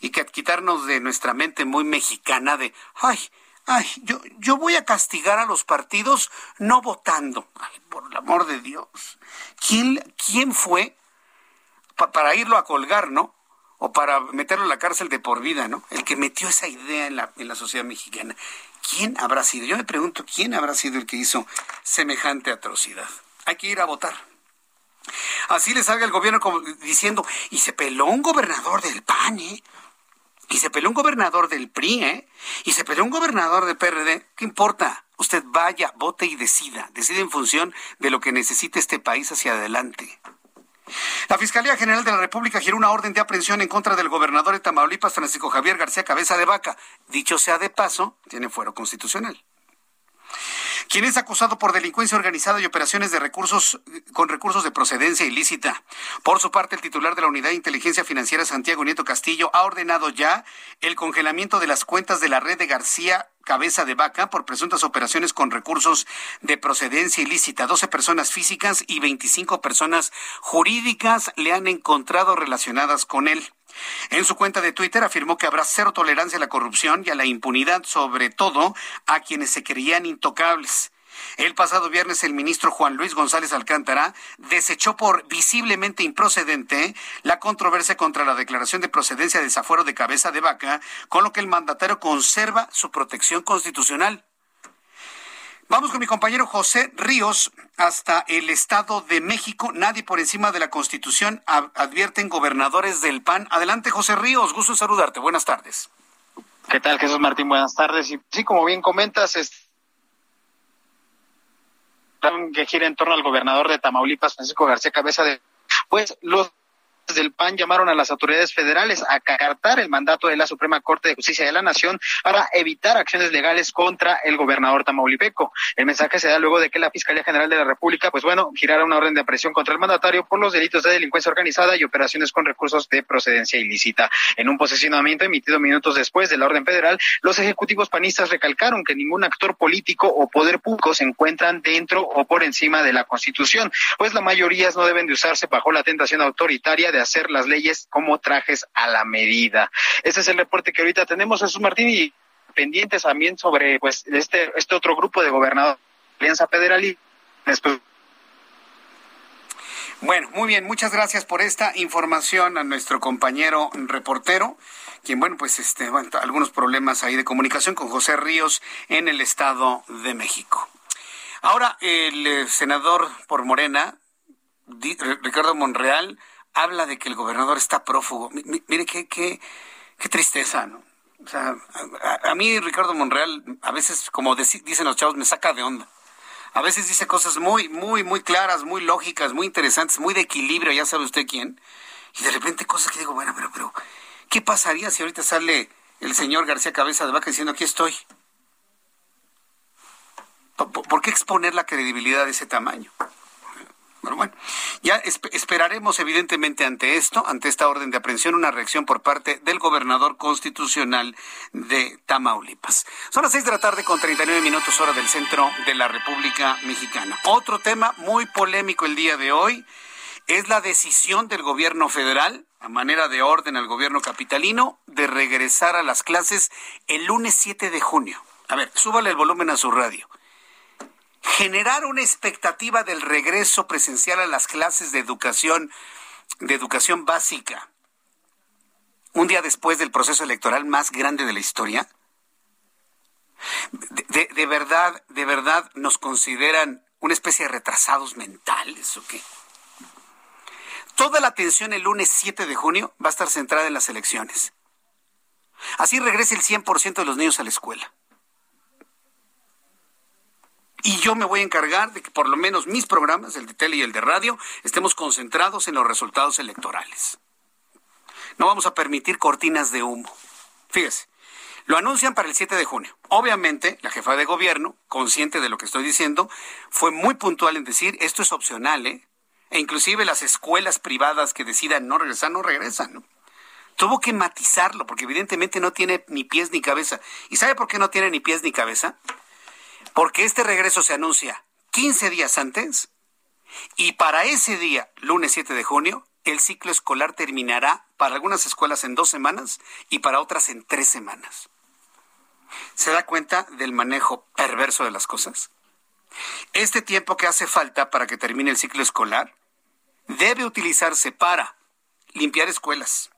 [SPEAKER 1] Y que quitarnos de nuestra mente muy mexicana de, ay, ay, yo, yo voy a castigar a los partidos no votando. Ay, por el amor de Dios. ¿Quién, quién fue para irlo a colgar, ¿no? O para meterlo en la cárcel de por vida, ¿no? El que metió esa idea en la, en la sociedad mexicana. ¿Quién habrá sido? Yo me pregunto, ¿quién habrá sido el que hizo semejante atrocidad? Hay que ir a votar. Así le salga el gobierno como diciendo, y se peló un gobernador del PAN, ¿eh? Y se peló un gobernador del PRI, ¿eh? Y se peló un gobernador del PRD. ¿Qué importa? Usted vaya, vote y decida. Decide en función de lo que necesite este país hacia adelante. La Fiscalía General de la República giró una orden de aprehensión en contra del gobernador de Tamaulipas, Francisco Javier García Cabeza de Vaca. Dicho sea de paso, tiene fuero constitucional quien es acusado por delincuencia organizada y operaciones de recursos con recursos de procedencia ilícita. Por su parte, el titular de la Unidad de Inteligencia Financiera, Santiago Nieto Castillo, ha ordenado ya el congelamiento de las cuentas de la red de García cabeza de vaca por presuntas operaciones con recursos de procedencia ilícita. 12 personas físicas y 25 personas jurídicas le han encontrado relacionadas con él. En su cuenta de Twitter afirmó que habrá cero tolerancia a la corrupción y a la impunidad, sobre todo a quienes se creían intocables. El pasado viernes el ministro Juan Luis González Alcántara desechó por visiblemente improcedente la controversia contra la declaración de procedencia de desafuero de cabeza de vaca, con lo que el mandatario conserva su protección constitucional. Vamos con mi compañero José Ríos hasta el Estado de México. Nadie por encima de la Constitución advierten gobernadores del PAN. Adelante, José Ríos. Gusto saludarte. Buenas tardes.
[SPEAKER 11] ¿Qué tal, Jesús Martín? Buenas tardes. Y sí, como bien comentas, es que gira en torno al gobernador de Tamaulipas, Francisco García Cabeza de, pues los del PAN llamaron a las autoridades federales a acatar el mandato de la Suprema Corte de Justicia de la Nación para evitar acciones legales contra el gobernador tamaulipeco. El mensaje se da luego de que la Fiscalía General de la República, pues bueno, girara una orden de aprehensión contra el mandatario por los delitos de delincuencia organizada y operaciones con recursos de procedencia ilícita. En un posicionamiento emitido minutos después de la orden federal, los ejecutivos panistas recalcaron que ningún actor político o poder público se encuentran dentro o por encima de la Constitución, pues la mayoría no deben de usarse bajo la tentación autoritaria de hacer las leyes como trajes a la medida. Ese es el reporte que ahorita tenemos, Jesús Martín, y pendientes también sobre pues este, este otro grupo de gobernadores Alianza Federal y
[SPEAKER 1] bueno, muy bien, muchas gracias por esta información a nuestro compañero reportero, quien, bueno, pues, este, bueno, algunos problemas ahí de comunicación con José Ríos en el Estado de México. Ahora, el eh, senador por Morena, Ricardo Monreal, habla de que el gobernador está prófugo. mire qué, qué, qué tristeza, ¿no? O sea, a, a, mí Ricardo Monreal, a veces, como dicen los chavos, me saca de onda. A veces dice cosas muy, muy, muy claras, muy lógicas, muy interesantes, muy de equilibrio, ya sabe usted quién. Y de repente cosas que digo, bueno, pero, pero, ¿qué pasaría si ahorita sale el señor García Cabeza de Vaca diciendo aquí estoy? ¿Por qué exponer la credibilidad de ese tamaño? Pero bueno, ya esperaremos evidentemente ante esto, ante esta orden de aprehensión, una reacción por parte del gobernador constitucional de Tamaulipas. Son las seis de la tarde con 39 minutos hora del centro de la República Mexicana. Otro tema muy polémico el día de hoy es la decisión del gobierno federal, a manera de orden al gobierno capitalino, de regresar a las clases el lunes 7 de junio. A ver, súbale el volumen a su radio generar una expectativa del regreso presencial a las clases de educación, de educación básica, un día después del proceso electoral más grande de la historia? De, verdad, de verdad nos consideran una especie de retrasados mentales o qué? Toda la atención el lunes 7 de junio va a estar centrada en las elecciones. Así regresa el 100% de los niños a la escuela. Y yo me voy a encargar de que por lo menos mis programas, el de tele y el de radio, estemos concentrados en los resultados electorales. No vamos a permitir cortinas de humo. Fíjese, lo anuncian para el 7 de junio. Obviamente, la jefa de gobierno, consciente de lo que estoy diciendo, fue muy puntual en decir, esto es opcional, ¿eh? E inclusive las escuelas privadas que decidan no regresar, no regresan, ¿no? Tuvo que matizarlo, porque evidentemente no tiene ni pies ni cabeza. ¿Y sabe por qué no tiene ni pies ni cabeza? Porque este regreso se anuncia 15 días antes y para ese día, lunes 7 de junio, el ciclo escolar terminará para algunas escuelas en dos semanas y para otras en tres semanas. ¿Se da cuenta del manejo perverso de las cosas? Este tiempo que hace falta para que termine el ciclo escolar debe utilizarse para limpiar escuelas,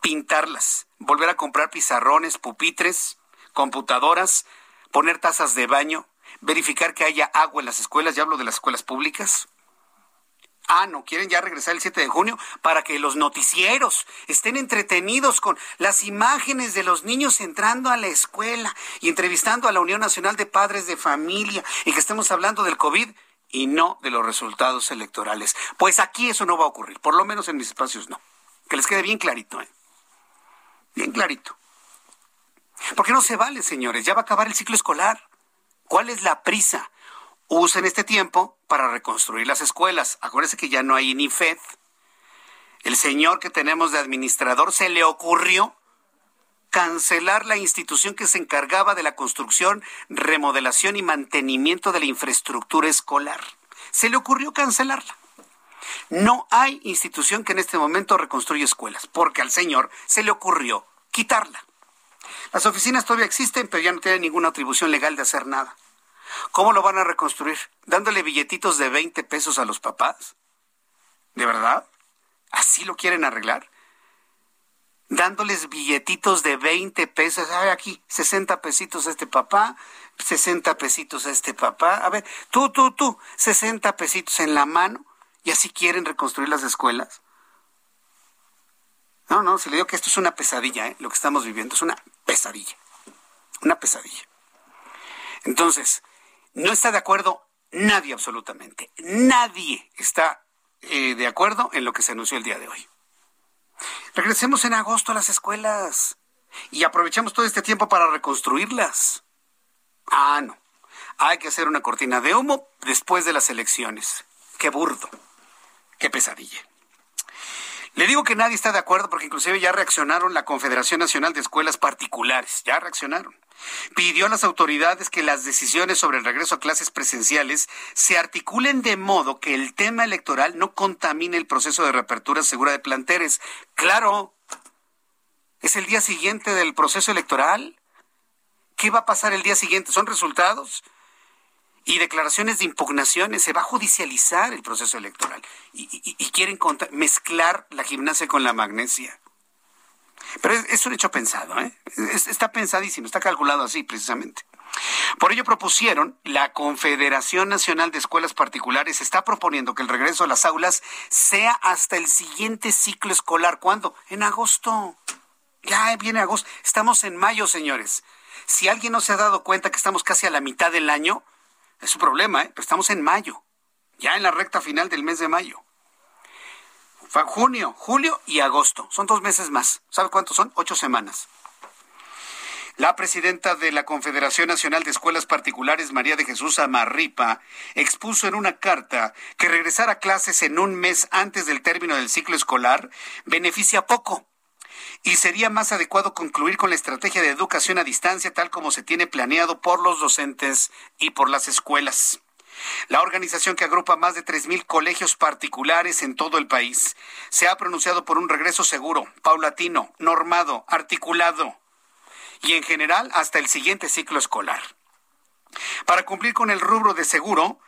[SPEAKER 1] pintarlas, volver a comprar pizarrones, pupitres, computadoras, poner tazas de baño, verificar que haya agua en las escuelas, ya hablo de las escuelas públicas. Ah, no, quieren ya regresar el 7 de junio para que los noticieros estén entretenidos con las imágenes de los niños entrando a la escuela y entrevistando a la Unión Nacional de Padres de Familia y que estemos hablando del COVID y no de los resultados electorales. Pues aquí eso no va a ocurrir, por lo menos en mis espacios no. Que les quede bien clarito, ¿eh? Bien clarito. Porque no se vale, señores, ya va a acabar el ciclo escolar. ¿Cuál es la prisa? Usen este tiempo para reconstruir las escuelas. Acuérdense que ya no hay ni FED. El señor que tenemos de administrador se le ocurrió cancelar la institución que se encargaba de la construcción, remodelación y mantenimiento de la infraestructura escolar. Se le ocurrió cancelarla. No hay institución que en este momento reconstruya escuelas, porque al señor se le ocurrió quitarla. Las oficinas todavía existen, pero ya no tienen ninguna atribución legal de hacer nada. ¿Cómo lo van a reconstruir? ¿Dándole billetitos de 20 pesos a los papás? ¿De verdad? ¿Así lo quieren arreglar? Dándoles billetitos de 20 pesos. A ver, aquí, 60 pesitos a este papá, 60 pesitos a este papá. A ver, tú, tú, tú, 60 pesitos en la mano. ¿Y así quieren reconstruir las escuelas? No, no, se le digo que esto es una pesadilla, ¿eh? lo que estamos viviendo es una pesadilla. Una pesadilla. Entonces, no está de acuerdo nadie absolutamente. Nadie está eh, de acuerdo en lo que se anunció el día de hoy. Regresemos en agosto a las escuelas y aprovechemos todo este tiempo para reconstruirlas. Ah, no. Hay que hacer una cortina de humo después de las elecciones. Qué burdo. Qué pesadilla. Le digo que nadie está de acuerdo porque inclusive ya reaccionaron la Confederación Nacional de Escuelas Particulares. Ya reaccionaron. Pidió a las autoridades que las decisiones sobre el regreso a clases presenciales se articulen de modo que el tema electoral no contamine el proceso de reapertura segura de planteles. Claro, es el día siguiente del proceso electoral. ¿Qué va a pasar el día siguiente? ¿Son resultados? Y declaraciones de impugnaciones, se va a judicializar el proceso electoral y, quieren mezclar la gimnasia con la magnesia. Pero es, un hecho pensado, ¿eh? está pensadísimo, está calculado así precisamente. Por ello propusieron, la Confederación Nacional de Escuelas Particulares está proponiendo que el regreso a las aulas sea hasta el siguiente ciclo escolar. ¿Cuándo? En agosto. Ya viene agosto. Estamos en mayo, señores. Si alguien no se ha dado cuenta que estamos casi a la mitad del año, es un problema, ¿eh? Pero estamos en mayo, ya en la recta final del mes de mayo. Junio, julio y agosto. Son dos meses más. ¿Sabe cuántos son? Ocho semanas. La presidenta de la Confederación Nacional de Escuelas Particulares, María de Jesús Amarripa, expuso en una carta que regresar a clases en un mes antes del término del ciclo escolar beneficia poco y sería más adecuado concluir con la estrategia de educación a distancia tal como se tiene planeado por los docentes y por las escuelas. La organización que agrupa más de 3.000 colegios particulares en todo el país se ha pronunciado por un regreso seguro, paulatino, normado, articulado y en general hasta el siguiente ciclo escolar. Para cumplir con el rubro de seguro,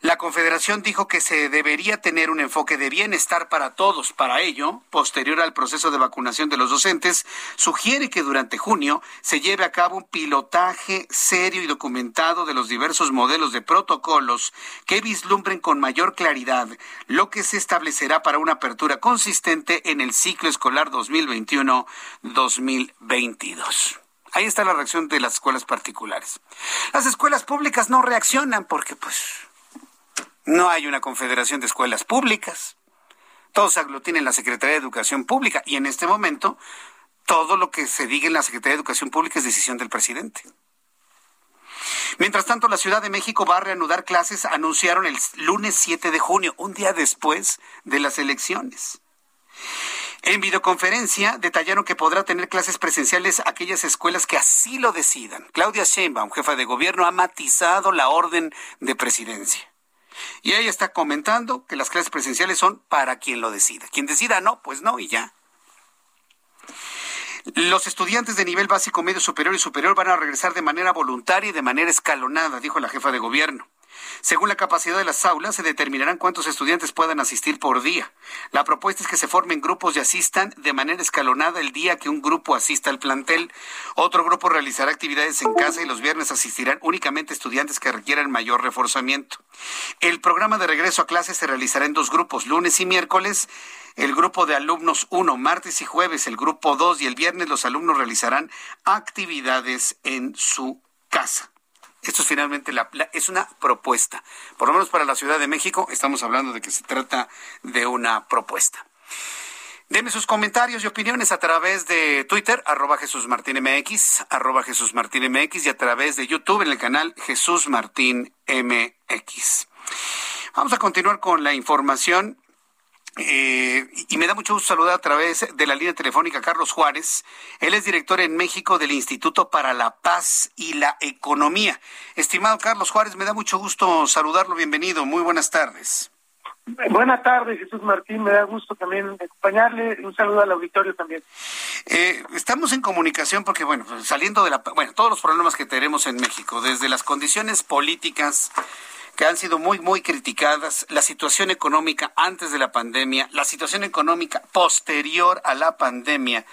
[SPEAKER 1] la Confederación dijo que se debería tener un enfoque de bienestar para todos. Para ello, posterior al proceso de vacunación de los docentes, sugiere que durante junio se lleve a cabo un pilotaje serio y documentado de los diversos modelos de protocolos que vislumbren con mayor claridad lo que se establecerá para una apertura consistente en el ciclo escolar 2021-2022. Ahí está la reacción de las escuelas particulares. Las escuelas públicas no reaccionan porque pues no hay una confederación de escuelas públicas. Todos se aglutinan en la Secretaría de Educación Pública y en este momento todo lo que se diga en la Secretaría de Educación Pública es decisión del presidente. Mientras tanto, la Ciudad de México va a reanudar clases, anunciaron el lunes 7 de junio, un día después de las elecciones. En videoconferencia detallaron que podrá tener clases presenciales aquellas escuelas que así lo decidan. Claudia Sheinbaum, jefa de gobierno, ha matizado la orden de presidencia. Y ella está comentando que las clases presenciales son para quien lo decida. Quien decida no, pues no y ya. Los estudiantes de nivel básico, medio superior y superior van a regresar de manera voluntaria y de manera escalonada, dijo la jefa de gobierno. Según la capacidad de las aulas, se determinarán cuántos estudiantes puedan asistir por día. La propuesta es que se formen grupos y asistan de manera escalonada el día que un grupo asista al plantel. Otro grupo realizará actividades en casa y los viernes asistirán únicamente estudiantes que requieran mayor reforzamiento. El programa de regreso a clases se realizará en dos grupos, lunes y miércoles. El grupo de alumnos 1, martes y jueves, el grupo 2 y el viernes los alumnos realizarán actividades en su casa. Esto es finalmente es una propuesta. Por lo menos para la Ciudad de México estamos hablando de que se trata de una propuesta. Deme sus comentarios y opiniones a través de Twitter, arroba Jesús Martín MX, arroba Jesús y a través de YouTube en el canal Jesús Martín MX. Vamos a continuar con la información. Eh, y me da mucho gusto saludar a través de la línea telefónica Carlos Juárez. Él es director en México del Instituto para la Paz y la Economía. Estimado Carlos Juárez, me da mucho gusto saludarlo. Bienvenido. Muy buenas tardes.
[SPEAKER 12] Buenas tardes, Jesús Martín. Me da gusto también acompañarle. Un saludo al auditorio también.
[SPEAKER 1] Eh, estamos en comunicación porque, bueno, saliendo de la. Bueno, todos los problemas que tenemos en México, desde las condiciones políticas que han sido muy, muy criticadas, la situación económica antes de la pandemia, la situación económica posterior a la pandemia,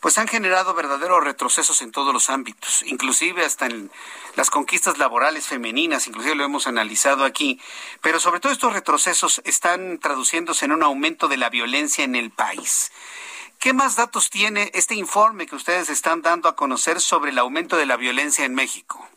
[SPEAKER 1] pues han generado verdaderos retrocesos en todos los ámbitos, inclusive hasta en las conquistas laborales femeninas, inclusive lo hemos analizado aquí, pero sobre todo estos retrocesos están traduciéndose en un aumento de la violencia en el país. ¿Qué más datos tiene este informe que ustedes están dando a conocer sobre el aumento de la violencia en México?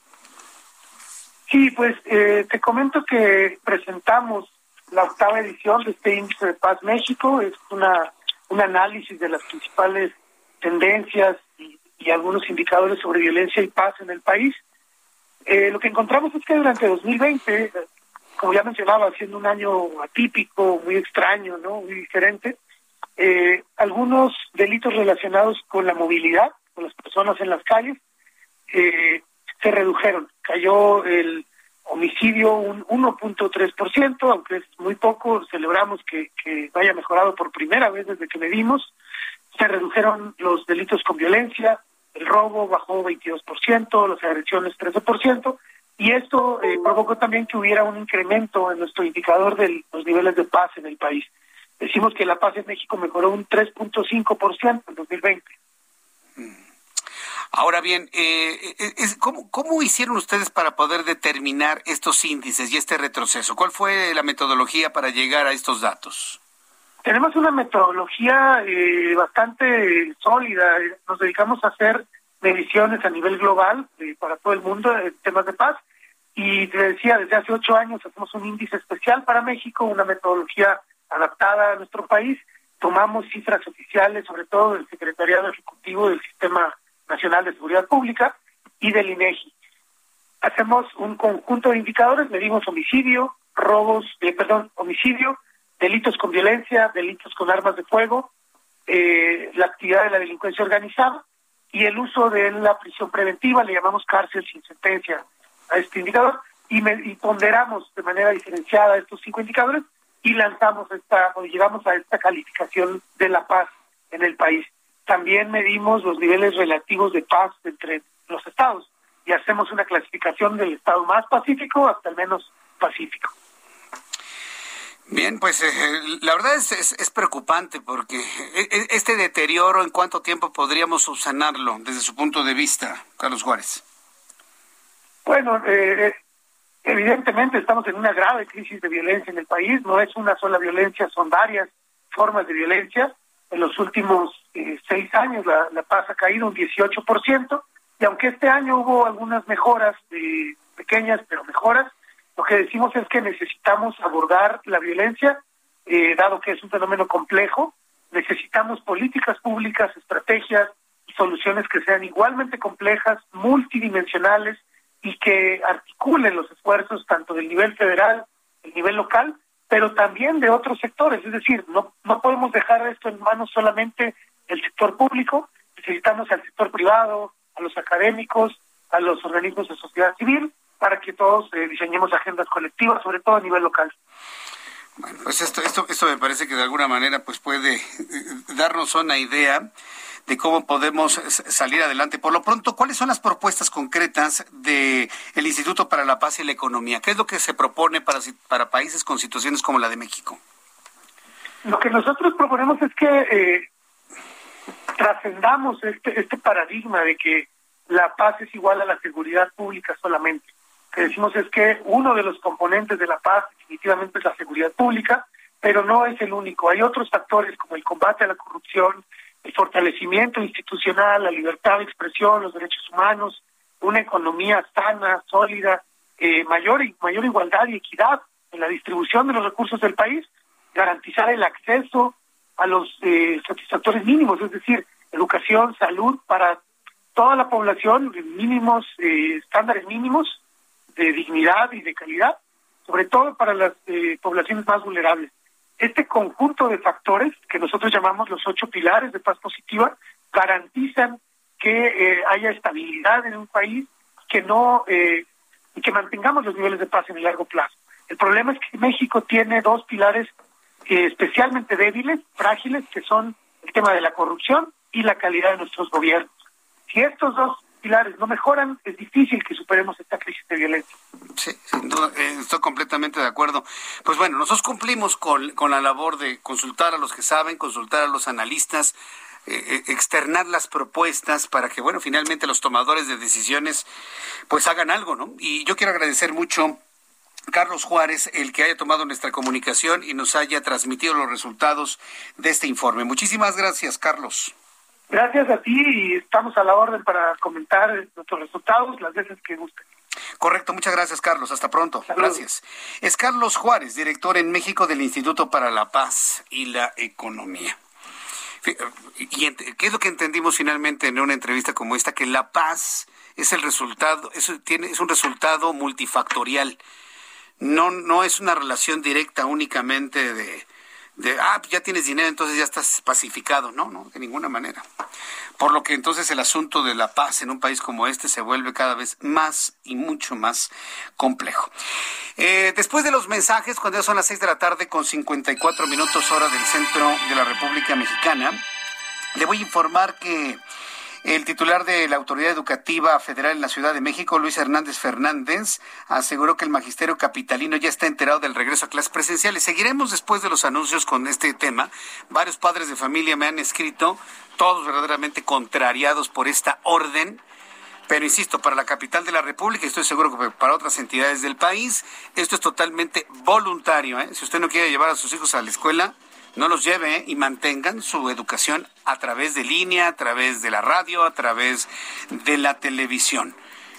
[SPEAKER 12] Sí, pues eh, te comento que presentamos la octava edición de este índice de paz México. Es una un análisis de las principales tendencias y, algunos indicadores sobre violencia y paz en el país. Eh, lo que encontramos es que durante 2020, como ya mencionaba, siendo un año atípico, muy extraño, no, muy diferente, eh, algunos delitos relacionados con la movilidad, con las personas en las calles, eh, se redujeron. Cayó el homicidio un 1.3%, aunque es muy poco, celebramos que, que haya mejorado por primera vez desde que medimos. Se redujeron los delitos con violencia, el robo bajó 22%, las agresiones 13%, y esto eh, provocó también que hubiera un incremento en nuestro indicador de los niveles de paz en el país. Decimos que la paz en México mejoró un 3.5% en 2020.
[SPEAKER 1] Ahora bien, eh, eh ¿cómo, ¿cómo hicieron ustedes para poder determinar estos índices y este retroceso? ¿Cuál fue la metodología para llegar a estos datos?
[SPEAKER 12] Tenemos una metodología eh, bastante sólida. Nos dedicamos a hacer mediciones a nivel global eh, para todo el mundo en temas de paz. Y te decía, desde hace ocho años hacemos un índice especial para México, una metodología adaptada a nuestro país. Tomamos cifras oficiales, sobre todo del Secretariado Ejecutivo del Sistema Nacional de Seguridad Pública y del INEGI. Hacemos un conjunto de indicadores, medimos homicidio, robos, eh, perdón, homicidio, delitos con violencia, delitos con armas de fuego, eh, la actividad de la delincuencia organizada y el uso de la prisión preventiva, le llamamos cárcel sin sentencia a este indicador, y, y ponderamos de manera diferenciada estos cinco indicadores y lanzamos esta, o llegamos a esta calificación de la paz en el país. También medimos los niveles relativos de paz entre los estados y hacemos una clasificación del estado más pacífico hasta el menos pacífico.
[SPEAKER 1] Bien, pues eh, la verdad es, es, preocupante porque e, e, este deterioro, ¿en cuánto tiempo podríamos subsanarlo desde su punto de vista, Carlos Juárez?
[SPEAKER 12] Bueno, eh, eh, evidentemente estamos en una grave crisis de violencia en el país, no es una sola violencia, son varias formas de violencia en los últimos eh, seis años la, paz ha caído un 18%, y aunque este año hubo algunas mejoras, eh, pequeñas pero mejoras, lo que decimos es que necesitamos abordar la violencia, eh, dado que es un fenómeno complejo, necesitamos políticas públicas, estrategias y soluciones que sean igualmente complejas, multidimensionales y que articulen los esfuerzos tanto del nivel federal, el nivel local, pero también de otros sectores. Es decir, no, no podemos dejar esto en manos solamente del sector público, necesitamos al sector privado, a los académicos, a los organismos de sociedad civil, para que todos eh, diseñemos agendas colectivas, sobre todo a nivel local.
[SPEAKER 1] Bueno, pues esto, esto, esto me parece que de alguna manera pues puede eh, darnos una idea de cómo podemos salir adelante. Por lo pronto, ¿cuáles son las propuestas concretas del el Instituto para la Paz y la Economía? ¿Qué es lo que se propone para, para países con situaciones como la de México?
[SPEAKER 12] Lo que nosotros proponemos es que eh, trascendamos este, este paradigma de que la paz es igual a la seguridad pública solamente. Lo que decimos es que uno de los componentes de la paz definitivamente es la seguridad pública, pero no es el único. Hay otros factores como el combate a la corrupción, el fortalecimiento institucional, la libertad de expresión, los derechos humanos, una economía sana, sólida, eh, mayor, mayor igualdad y equidad en la distribución de los recursos del país, garantizar el acceso a los eh, satisfactores mínimos, es decir, educación, salud para toda la población, mínimos, eh, estándares mínimos de dignidad y de calidad, sobre todo para las eh, poblaciones más vulnerables este conjunto de factores que nosotros llamamos los ocho pilares de paz positiva garantizan que eh, haya estabilidad en un país que no eh, y que mantengamos los niveles de paz en el largo plazo. El problema es que México tiene dos pilares eh, especialmente débiles, frágiles, que son el tema de la corrupción y la calidad de nuestros gobiernos. Si estos dos pilares no mejoran, es difícil que superemos esta crisis de violencia.
[SPEAKER 1] Sí, eh, estoy completamente de acuerdo. Pues bueno, nosotros cumplimos con, con, la labor de consultar a los que saben, consultar a los analistas, eh, eh, externar las propuestas para que, bueno, finalmente los tomadores de decisiones pues hagan algo, ¿no? Y yo quiero agradecer mucho Carlos Juárez, el que haya tomado nuestra comunicación y nos haya transmitido los resultados de este informe. Muchísimas gracias, Carlos.
[SPEAKER 12] Gracias a ti y estamos a la orden para comentar nuestros resultados las veces que gusten.
[SPEAKER 1] Correcto, muchas gracias Carlos, hasta pronto. Gracias. Es Carlos Juárez, director en México del Instituto para la Paz y la Economía. Y qué es lo que entendimos finalmente en una entrevista como esta, que la paz es el resultado, es, tiene, es un resultado multifactorial. No, no es una relación directa únicamente de, de, ah, ya tienes dinero, entonces ya estás pacificado. No, no, de ninguna manera. Por lo que entonces el asunto de la paz en un país como este se vuelve cada vez más y mucho más complejo. Eh, después de los mensajes, cuando ya son las seis de la tarde con 54 minutos hora del centro de la República Mexicana, le voy a informar que el titular de la Autoridad Educativa Federal en la Ciudad de México, Luis Hernández Fernández, aseguró que el magisterio capitalino ya está enterado del regreso a clases presenciales. Seguiremos después de los anuncios con este tema. Varios padres de familia me han escrito, todos verdaderamente contrariados por esta orden. Pero insisto, para la capital de la República, y estoy seguro que para otras entidades del país, esto es totalmente voluntario. ¿eh? Si usted no quiere llevar a sus hijos a la escuela, no los lleve ¿eh? y mantengan su educación a través de línea, a través de la radio, a través de la televisión.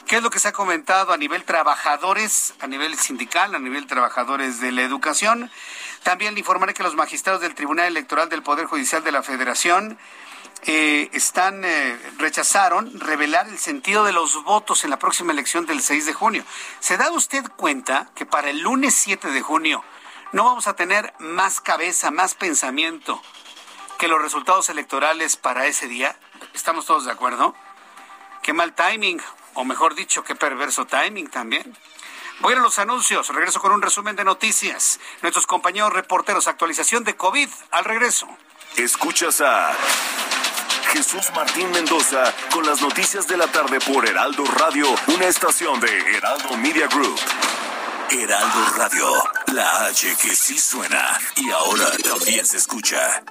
[SPEAKER 1] ¿Qué es lo que se ha comentado a nivel trabajadores, a nivel sindical, a nivel trabajadores de la educación? También le informaré que los magistrados del Tribunal Electoral del Poder Judicial de la Federación eh, están eh, rechazaron revelar el sentido de los votos en la próxima elección del 6 de junio. ¿Se da usted cuenta que para el lunes 7 de junio no vamos a tener más cabeza, más pensamiento que los resultados electorales para ese día? ¿Estamos todos de acuerdo? Qué mal timing, o mejor dicho, qué perverso timing también. Voy a, los anuncios, regreso con un resumen de noticias. Nuestros compañeros reporteros, actualización de COVID, al regreso.
[SPEAKER 8] Escuchas a Jesús Martín Mendoza con las noticias de la tarde por Heraldo Radio, una estación de Heraldo Media Group. Heraldo Radio, la H que sí suena y ahora también se escucha.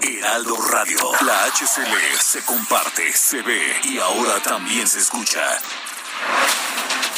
[SPEAKER 8] Heraldo Radio, la HCL se comparte, se ve y ahora también se escucha.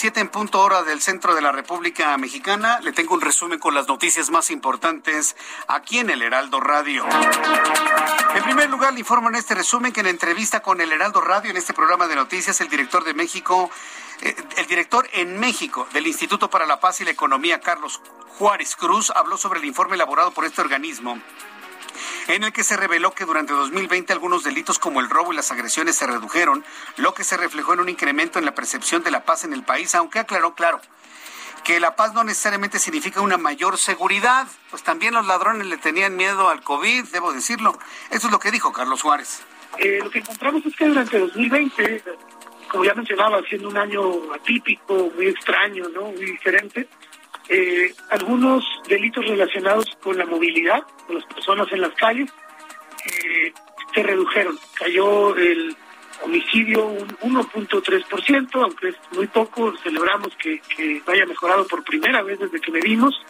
[SPEAKER 1] Siete en punto hora del centro de la República Mexicana. Le tengo un resumen con las noticias más importantes aquí en el Heraldo Radio. En primer lugar, le informo en este resumen que en entrevista con el Heraldo Radio, en este programa de noticias, el director de México, eh, el director en México del Instituto para la Paz y la Economía, Carlos Juárez Cruz, habló sobre el informe elaborado por este organismo en el que se reveló que durante 2020 algunos delitos como el robo y las agresiones se redujeron, lo que se reflejó en un incremento en la percepción de la paz en el país, aunque aclaró claro que la paz no necesariamente significa una mayor seguridad, pues también los ladrones le tenían miedo al COVID, debo decirlo. Eso es lo que dijo Carlos Juárez.
[SPEAKER 12] Eh, lo que encontramos es que durante 2020, como ya mencionaba, siendo un año atípico, muy extraño, ¿no? muy diferente, eh, algunos delitos relacionados con la movilidad de las personas en las calles eh, se redujeron. Cayó el homicidio un 1.3%, aunque es muy poco, celebramos que, que haya mejorado por primera vez desde que medimos.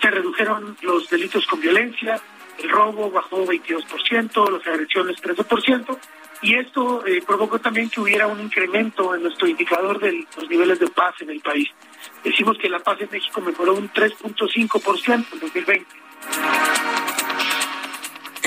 [SPEAKER 12] Se redujeron los delitos con violencia, el robo bajó 22%, las agresiones 13%, y esto eh, provocó también que hubiera un incremento en nuestro indicador de los niveles de paz en el país. Decimos que la paz en México mejoró un 3.5% en 2020.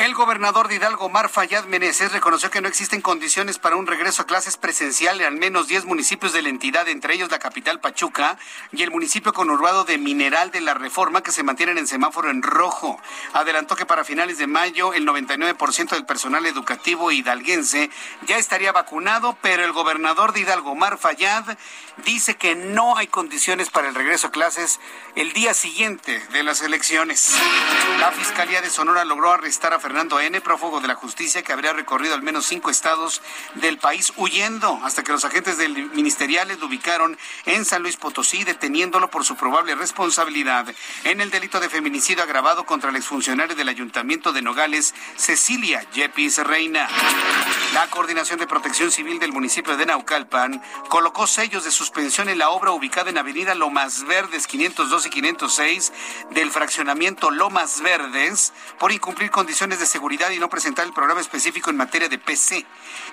[SPEAKER 1] El gobernador de Hidalgo, Mar Fayad Meneses, reconoció que no existen condiciones para un regreso a clases presencial en al menos 10 municipios de la entidad, entre ellos la capital Pachuca y el municipio conurbado de Mineral de la Reforma, que se mantienen en semáforo en rojo. Adelantó que para finales de mayo el 99% del personal educativo hidalguense ya estaría vacunado, pero el gobernador de Hidalgo, Mar Fayad, dice que no hay condiciones para el regreso a clases el día siguiente de las elecciones. La Fiscalía de Sonora logró arrestar a Fernando Fernando N., prófugo de la justicia que habría recorrido al menos cinco estados del país huyendo hasta que los agentes del ministeriales lo ubicaron en San Luis Potosí, deteniéndolo por su probable responsabilidad en el delito de feminicidio agravado contra el exfuncionario del Ayuntamiento de Nogales, Cecilia Yepis Reina. La Coordinación de Protección Civil del municipio de Naucalpan colocó sellos de suspensión en la obra ubicada en Avenida Lomas Verdes 502 y 506 del fraccionamiento Lomas Verdes por incumplir condiciones de seguridad y no presentar el programa específico en materia de PC.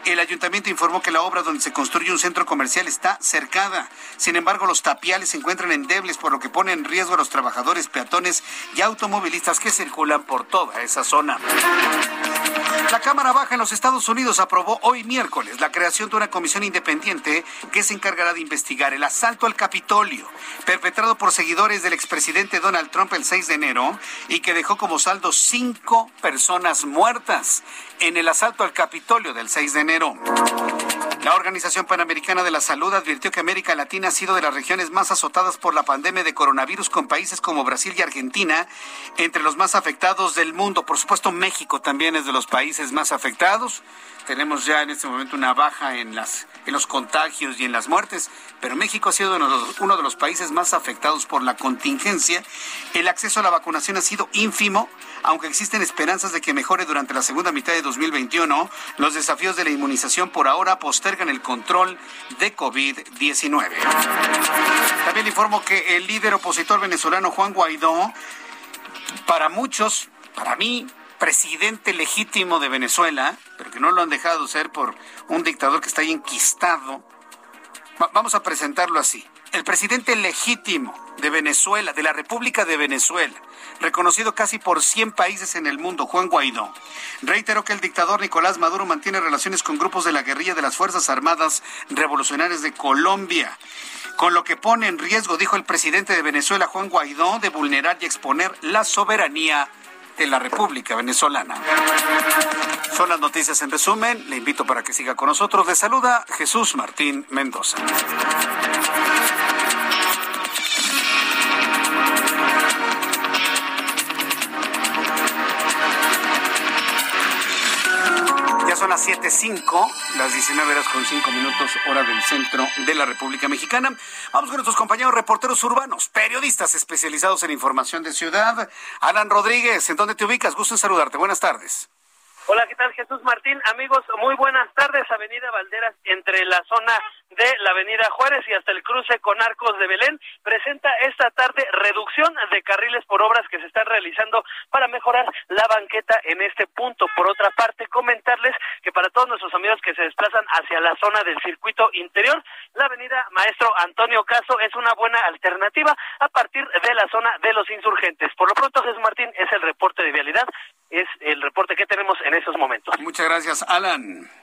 [SPEAKER 1] El ayuntamiento informó que la obra donde se construye un centro comercial está cercada. Sin embargo, los tapiales se encuentran endebles, por lo que pone en riesgo a los trabajadores, peatones y automovilistas que circulan por toda esa zona. La Cámara Baja en los Estados Unidos aprobó hoy miércoles la creación de una comisión independiente que se encargará de investigar el asalto al Capitolio, perpetrado por seguidores del expresidente Donald Trump el 6 de enero y que dejó como saldo cinco personas muertas en el asalto al Capitolio del 6 de enero. La Organización Panamericana de la Salud advirtió que América Latina ha sido de las regiones más azotadas por la pandemia de coronavirus, con países como Brasil y Argentina entre los más afectados del mundo. Por supuesto, México también es de los países más afectados. Tenemos ya en este momento una baja en, las, en los contagios y en las muertes, pero México ha sido uno de, los, uno de los países más afectados por la contingencia. El acceso a la vacunación ha sido ínfimo, aunque existen esperanzas de que mejore durante la segunda mitad de 2021. Los desafíos de la inmunización por ahora postergan el control de COVID-19. También informo que el líder opositor venezolano Juan Guaidó, para muchos, para mí, presidente legítimo de Venezuela, pero que no lo han dejado ser por un dictador que está ahí enquistado. vamos a presentarlo así. El presidente legítimo de Venezuela, de la República de Venezuela, reconocido casi por 100 países en el mundo, Juan Guaidó, reiteró que el dictador Nicolás Maduro mantiene relaciones con grupos de la guerrilla de las Fuerzas Armadas Revolucionarias de Colombia con lo que pone en riesgo, dijo el presidente de Venezuela, Juan Guaidó, de vulnerar y exponer la soberanía de la República Venezolana. Son las noticias en resumen. Le invito para que siga con nosotros. Le saluda Jesús Martín Mendoza. Son las 7.05, las 19 horas con 5 minutos, hora del centro de la República Mexicana. Vamos con nuestros compañeros reporteros urbanos, periodistas especializados en información de ciudad. Alan Rodríguez, ¿en dónde te ubicas? Gusto en saludarte. Buenas tardes.
[SPEAKER 4] Hola, ¿qué tal Jesús Martín? Amigos, muy buenas tardes. Avenida Valderas, entre la zona de la Avenida Juárez y hasta el cruce con Arcos de Belén, presenta esta tarde reducción de carriles por obras que se están realizando para mejorar la banqueta en este punto. Por otra parte, comentarles que para todos nuestros amigos que se desplazan hacia la zona del circuito interior, la Avenida Maestro Antonio Caso es una buena alternativa a partir de la zona de los insurgentes. Por lo pronto, Jesús Martín, es el reporte de vialidad, es el reporte que tenemos en esos momentos.
[SPEAKER 1] Muchas gracias, Alan.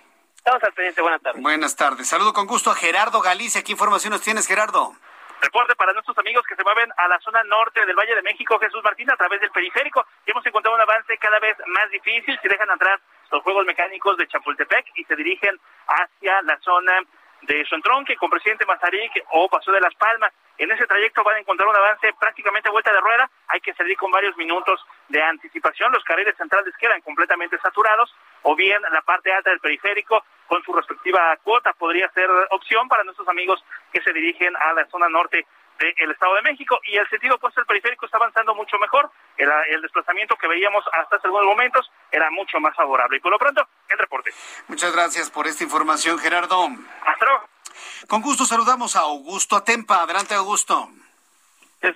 [SPEAKER 4] Estamos al pendiente. Buenas tardes.
[SPEAKER 1] Buenas tardes. Saludo con gusto a Gerardo Galicia. ¿Qué informaciones tienes, Gerardo?
[SPEAKER 5] Reporte para nuestros amigos que se mueven a la zona norte del Valle de México, Jesús Martín, a través del periférico. Hemos encontrado un avance cada vez más difícil. Se dejan atrás los juegos mecánicos de Chapultepec y se dirigen hacia la zona de Sontronque con presidente Mazarik o Paso de las Palmas. En ese trayecto van a encontrar un avance prácticamente vuelta de rueda. Hay que salir con varios minutos de anticipación. Los carriles centrales quedan completamente saturados o bien la parte alta del periférico con su respectiva cuota podría ser opción para nuestros amigos que se dirigen a la zona norte del Estado de México y el sentido opuesto del periférico está avanzando mucho mejor. El, el, desplazamiento que veíamos hasta hace algunos momentos era mucho más favorable. Y por lo pronto, el reporte.
[SPEAKER 1] Muchas gracias por esta información, Gerardo.
[SPEAKER 5] Hasta luego.
[SPEAKER 1] Con gusto saludamos a Augusto Atempa. Adelante, Augusto.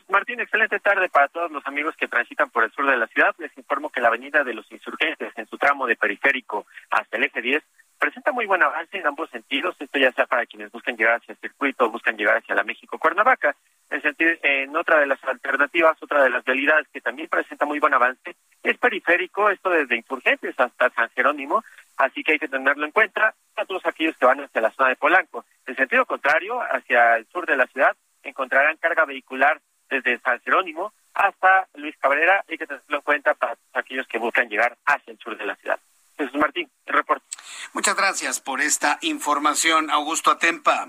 [SPEAKER 6] Martín, excelente tarde para todos los amigos que transitan por el sur de la ciudad. Les informo que la avenida de los insurgentes en su tramo de periférico hasta el eje 10 presenta muy buen avance en ambos sentidos. Esto ya sea para quienes buscan llegar hacia el circuito buscan llegar hacia la México-Cuernavaca. En, sentido, en otra de las alternativas, otra de las realidades que también presenta muy buen avance es periférico, esto desde Insurgentes hasta San Jerónimo, así que hay que tenerlo en cuenta a todos aquellos que van hacia la zona de Polanco. En sentido contrario, hacia el sur de la ciudad, encontrarán carga vehicular desde San Jerónimo hasta Luis Cabrera, hay que tenerlo en cuenta para aquellos que buscan llegar hacia el sur de la ciudad. Jesús Martín, el reporte.
[SPEAKER 1] Muchas gracias por esta información, Augusto Atempa.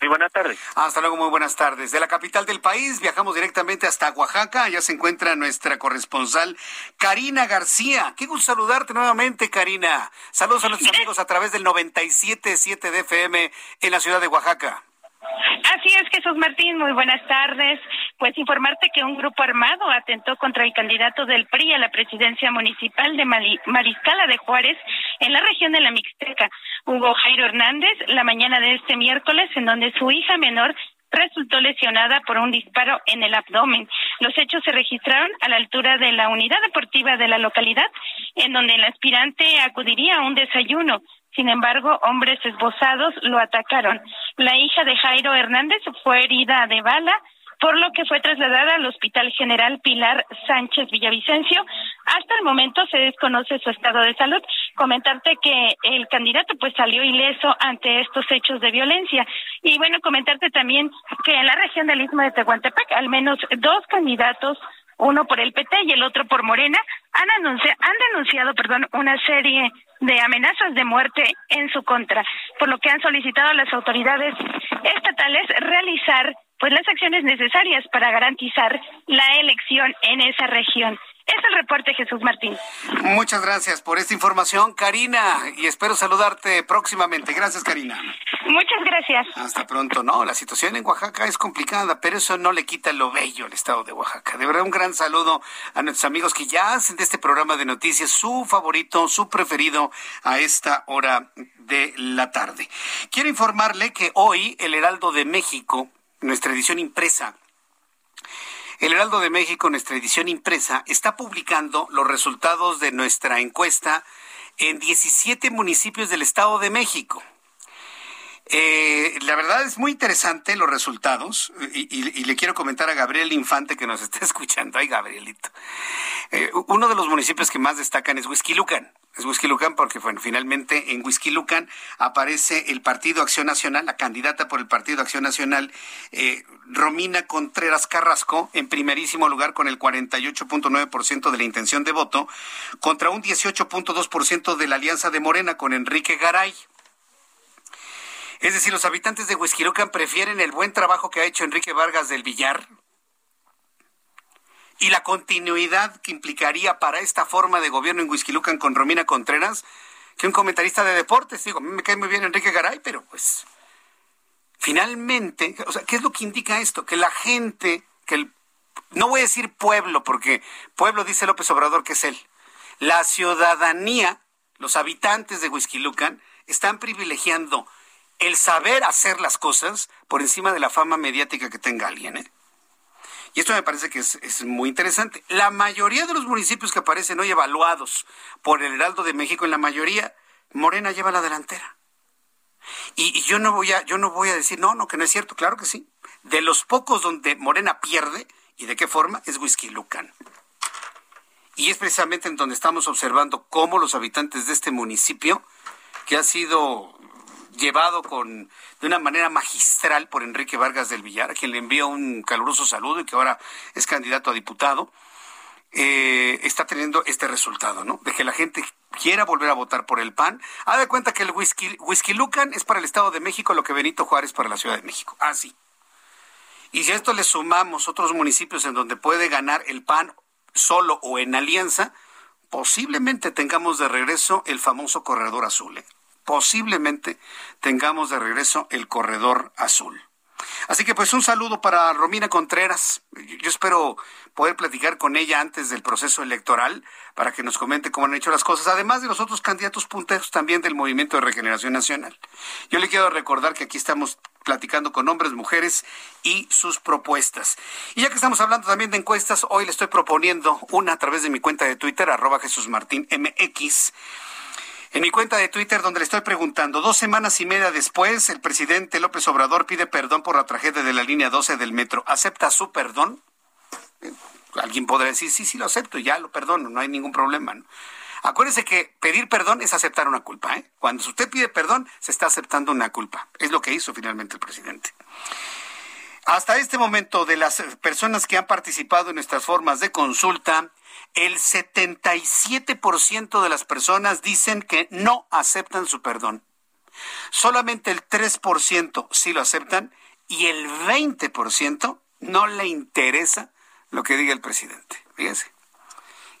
[SPEAKER 13] Muy buenas tardes.
[SPEAKER 1] Hasta luego, muy buenas tardes. De la capital del país viajamos directamente hasta Oaxaca. Allá se encuentra nuestra corresponsal Karina García. Qué gusto saludarte nuevamente, Karina. Saludos a nuestros amigos a través del 97.7 de FM en la ciudad de Oaxaca.
[SPEAKER 14] Así es, Jesús Martín, muy buenas tardes. Pues informarte que un grupo armado atentó contra el candidato del PRI a la presidencia municipal de Mariscala de Juárez en la región de la Mixteca, Hugo Jairo Hernández, la mañana de este miércoles, en donde su hija menor resultó lesionada por un disparo en el abdomen. Los hechos se registraron a la altura de la unidad deportiva de la localidad, en donde el aspirante acudiría a un desayuno. Sin embargo, hombres esbozados lo atacaron. La hija de Jairo Hernández fue herida de bala, por lo que fue trasladada al Hospital General Pilar Sánchez Villavicencio. Hasta el momento se desconoce su estado de salud. Comentarte que el candidato pues salió ileso ante estos hechos de violencia. Y bueno, comentarte también que en la región del Istmo de Tehuantepec al menos dos candidatos uno por el PT y el otro por Morena, han, han denunciado perdón, una serie de amenazas de muerte en su contra, por lo que han solicitado a las autoridades estatales realizar pues las acciones necesarias para garantizar la elección en esa región. Es el reporte, Jesús Martín.
[SPEAKER 1] Muchas gracias por esta información, Karina, y espero saludarte próximamente. Gracias, Karina.
[SPEAKER 14] Muchas gracias.
[SPEAKER 1] Hasta pronto. No, la situación en Oaxaca es complicada, pero eso no le quita lo bello al estado de Oaxaca. De verdad, un gran saludo a nuestros amigos que ya hacen de este programa de noticias su favorito, su preferido a esta hora de la tarde. Quiero informarle que hoy el Heraldo de México, nuestra edición impresa, el Heraldo de México, nuestra edición impresa, está publicando los resultados de nuestra encuesta en 17 municipios del Estado de México. Eh, la verdad es muy interesante los resultados y, le quiero comentar a Gabriel Infante que nos está escuchando. Ay, Gabrielito. Eh, uno de los municipios que más destacan es Huizquilucan. Es Huizquilucan porque, bueno, finalmente en Huizquilucan aparece el Partido Acción Nacional, la candidata por el Partido Acción Nacional, eh, Romina Contreras Carrasco, en primerísimo lugar con el 48.9% de la intención de voto, contra un 18.2% de la alianza de Morena con Enrique Garay. Es decir, los habitantes de Huizquilucan prefieren el buen trabajo que ha hecho Enrique Vargas del Villar, y la continuidad que implicaría para esta forma de gobierno en Huizquilucan con Romina Contreras, que un comentarista de deportes, digo, a mí me cae muy bien Enrique Garay, pero pues finalmente, o sea, ¿qué es lo que indica esto? Que la gente, que el, no voy a decir pueblo, porque pueblo dice López Obrador que es él, la ciudadanía, los habitantes de Huizquilucan, están privilegiando el saber hacer las cosas por encima de la fama mediática que tenga alguien, ¿eh? Y esto me parece que es, muy interesante. La mayoría de los municipios que aparecen hoy evaluados por el Heraldo de México, en la mayoría, Morena lleva la delantera. Y, yo no voy a, yo no voy a decir, no, no, que no es cierto, claro que sí. De los pocos donde Morena pierde, y de qué forma, es Whisky Lucan. Y es precisamente en donde estamos observando cómo los habitantes de este municipio, que ha sido llevado con de una manera magistral por Enrique Vargas del Villar, a quien le envío un caluroso saludo y que ahora es candidato a diputado, eh, está teniendo este resultado, ¿no? De que la gente quiera volver a votar por el PAN. Ha de cuenta que el whisky, whisky Lucan es para el Estado de México lo que Benito Juárez para la Ciudad de México. Así. y si a esto le sumamos otros municipios en donde puede ganar el PAN solo o en alianza, posiblemente tengamos de regreso el famoso corredor azul. ¿eh? Posiblemente tengamos de regreso el corredor azul. Así que pues un saludo para Romina Contreras. Yo espero poder platicar con ella antes del proceso electoral para que nos comente cómo han hecho las cosas, además de los otros candidatos punteros también del Movimiento de Regeneración Nacional. Yo le quiero recordar que aquí estamos platicando con hombres, mujeres y sus propuestas. Y ya que estamos hablando también de encuestas, hoy le estoy proponiendo una a través de mi cuenta de Twitter, arroba Jesús Martín MX en mi cuenta de Twitter donde le estoy preguntando, dos semanas y media después, el presidente López Obrador pide perdón por la tragedia de la línea 12 del metro. ¿Acepta su perdón? Eh, alguien podrá decir, sí, sí, lo acepto, ya lo perdono, no hay ningún problema. Acuérdese que pedir perdón es aceptar una culpa. ¿eh? Cuando usted pide perdón, se está aceptando una culpa. Es lo que hizo finalmente el presidente. Hasta este momento, de las personas que han participado en nuestras formas de consulta, el 77% de las personas dicen que no aceptan su perdón. Solamente el 3% sí lo aceptan y el 20% no le interesa lo que diga el presidente. Fíjense.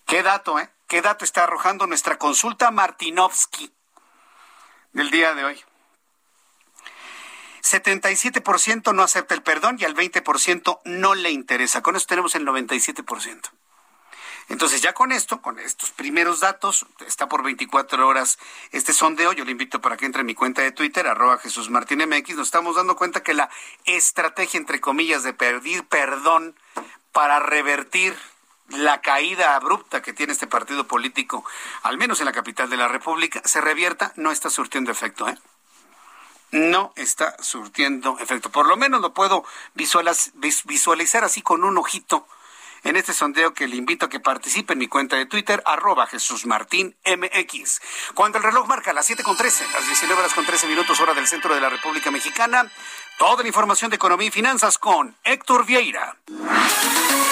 [SPEAKER 1] Qué dato, ¿eh? Qué dato está arrojando nuestra consulta Martinovsky del día de hoy. 77% no acepta el perdón y al 20% no le interesa. Con eso tenemos el 97%. Entonces ya con esto, con estos primeros datos, está por 24 horas este sondeo, yo le invito para que entre en mi cuenta de Twitter, arroba Jesús Martín MX, nos estamos dando cuenta que la estrategia, entre comillas, de pedir perdón para revertir la caída abrupta que tiene este partido político, al menos en la capital de la República, se revierta, no está surtiendo efecto, ¿eh? No está surtiendo efecto. Por lo menos lo puedo visualizar así con un ojito en este sondeo que le invito a que participe en mi cuenta de Twitter, arroba Jesús Martín MX. Cuando el reloj marca las 7 con 13, las 19 horas con 13 minutos, hora del centro de la República Mexicana, toda la información de economía y finanzas con Héctor Vieira.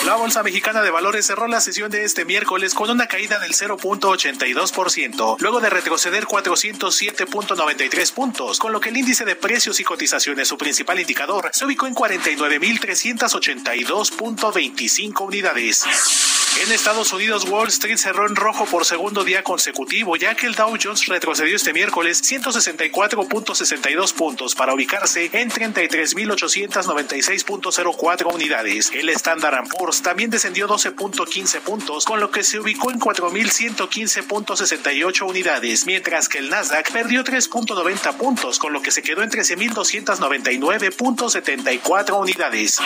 [SPEAKER 13] La Bolsa Mexicana de Valores cerró la sesión de este miércoles con una caída del 0.82%, luego de retroceder 407.93 puntos, con lo que el índice de precios y cotizaciones, su principal indicador, se ubicó en 49.382.25 unidades. En Estados Unidos, Wall Street cerró en rojo por segundo día consecutivo, ya que el Dow Jones retrocedió este miércoles 164.62 puntos para ubicarse en 33.896.04 unidades. El Standard Poor's también descendió 12.15 puntos, con lo que se ubicó en 4.115.68 unidades, mientras que el Nasdaq perdió 3.90 puntos, con lo que se quedó en 13.299.74 unidades.